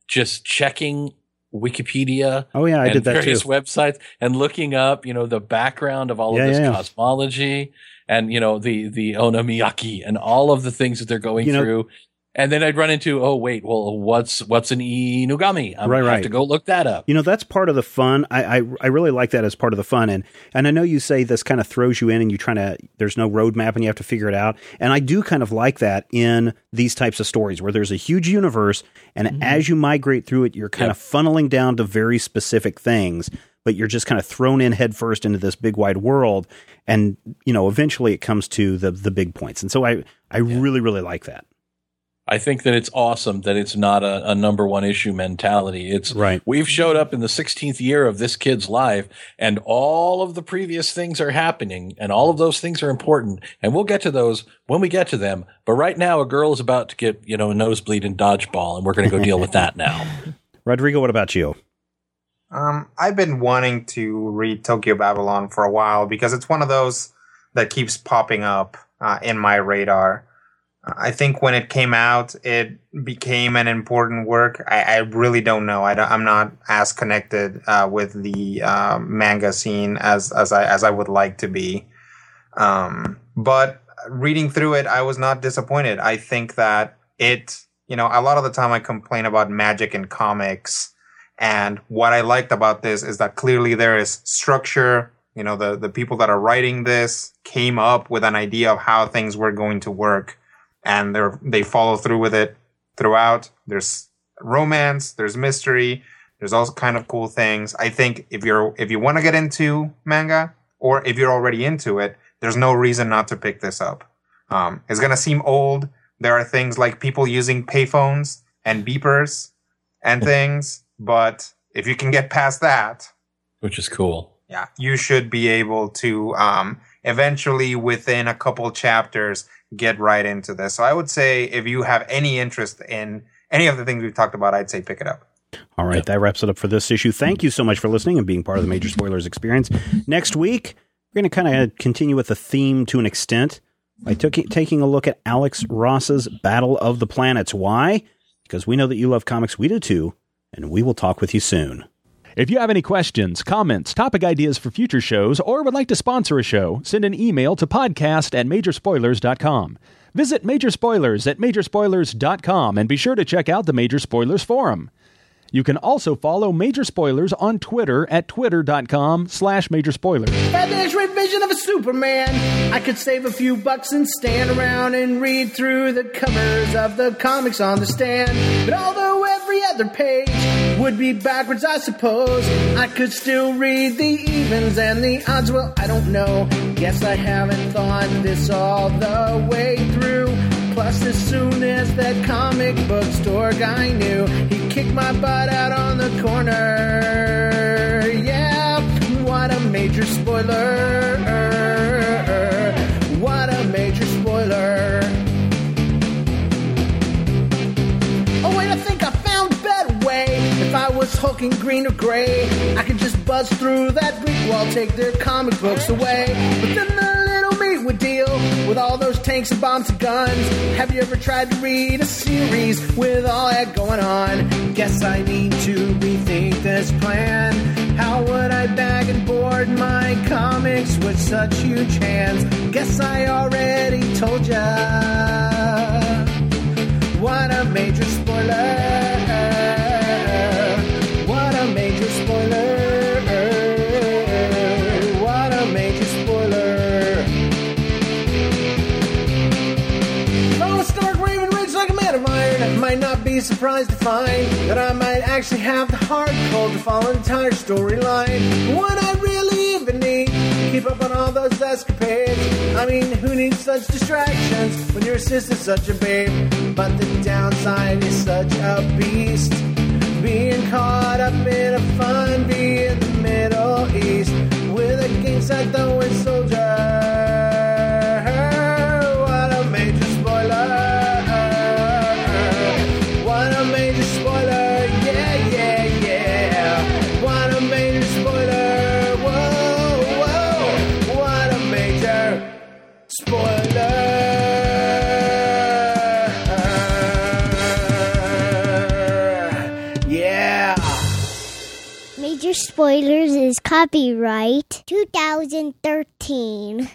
just checking Wikipedia Oh yeah, I did that too. various websites and looking up, you know, the background of all Yeah, of this yeah, yeah. cosmology and you know the the Onamiyaki and all of the things that they're going You know- through. And then I'd run into, oh wait, well, what's what's an inugami? I'm Right, gonna right. have to go look that up. You know, that's part of the fun. I, I I really like that as part of the fun, and and I know you say this kind of throws you in, and you trying to. There's no roadmap, and you have to figure it out. And I do kind of like that in these types of stories where there's a huge universe, and mm-hmm. as you migrate through it, you're kind Yep. of funneling down to very specific things. But you're just kind of thrown in headfirst into this big wide world, and you know, eventually it comes to the the big points. And so I I really really like that. I think that it's awesome that it's not a, a number one issue mentality. It's Right. We've showed up in the 16th year of this kid's life, and all of the previous things are happening, and all of those things are important. And we'll get to those when we get to them. But right now, a girl is about to get, you know, a nosebleed in dodgeball, and we're going to go deal with that now. <laughs> <laughs> Rodrigo, what about you? Um, I've been wanting to read Tokyo Babylon for a while because it's one of those that keeps popping up uh, in my radar. I think when it came out, it became an important work. I, I really don't know. I am not as connected uh, with the uh, manga scene as as I as I would like to be. Um, but reading through it, I was not disappointed. I think that it, you know, a lot of the time I complain about magic in comics. And what I liked about this is that clearly there is structure. You know, the, the people that are writing this came up with an idea of how things were going to work and they're, they follow through with it throughout. There's romance, there's mystery, there's all kind of cool things. I think if you're, if you want to get into manga or if you're already into it, there's no reason not to pick this up. Um, it's going to seem old. There are things like people using payphones and beepers and <laughs> things, but if you can get past that, which is cool. yeah, you should be able to um, eventually, within a couple chapters, get right into this. So I would say if you have any interest in any of the things we've talked about, I'd say pick it up. All right, that wraps it up for this issue. Thank mm-hmm. you so much for listening and being part of the Major Spoilers experience. Next week, we're going to kind of continue with the theme to an extent by took, taking a look at Alex Ross's Battle of the Planets. Why? Because we know that you love comics, we do too, and we will talk with you soon. If you have any questions, comments, topic ideas for future shows, or would like to sponsor a show, send an email to podcast at majorspoilers.com. Visit Major Spoilers at majorspoilers.com and be sure to check out the Major Spoilers Forum. You can also follow Major Spoilers on Twitter at twitter.com slash major spoilers. X-ray vision of a Superman. I could save a few bucks and stand around and read through the covers of the comics on the stand. But although every other page would be backwards, I suppose I could still read the evens and the odds. Well, I don't know. Guess I haven't thought this all the way through. Plus, as soon as that comic book store guy knew, he kicked my butt out on the corner. Yeah, what a major spoiler. Hulking green or gray, I could just buzz through that brick wall, take their comic books away. But then the little me would deal with all those tanks and bombs and guns. Have you ever tried to read a series with all that going on? Guess I need to rethink this plan. How would I bag and board my comics with such huge hands? Guess I already told ya. What a major spoiler. Surprised to find that I might actually have the heart cold to follow an entire storyline. What I really even need to keep up on all those escapades. I mean, who needs such distractions when your sister's such a babe? But the downside is such a beast. Being caught up in a fun bee in the Middle East with a gangside throwing soldier. Spoilers is copyright 2013.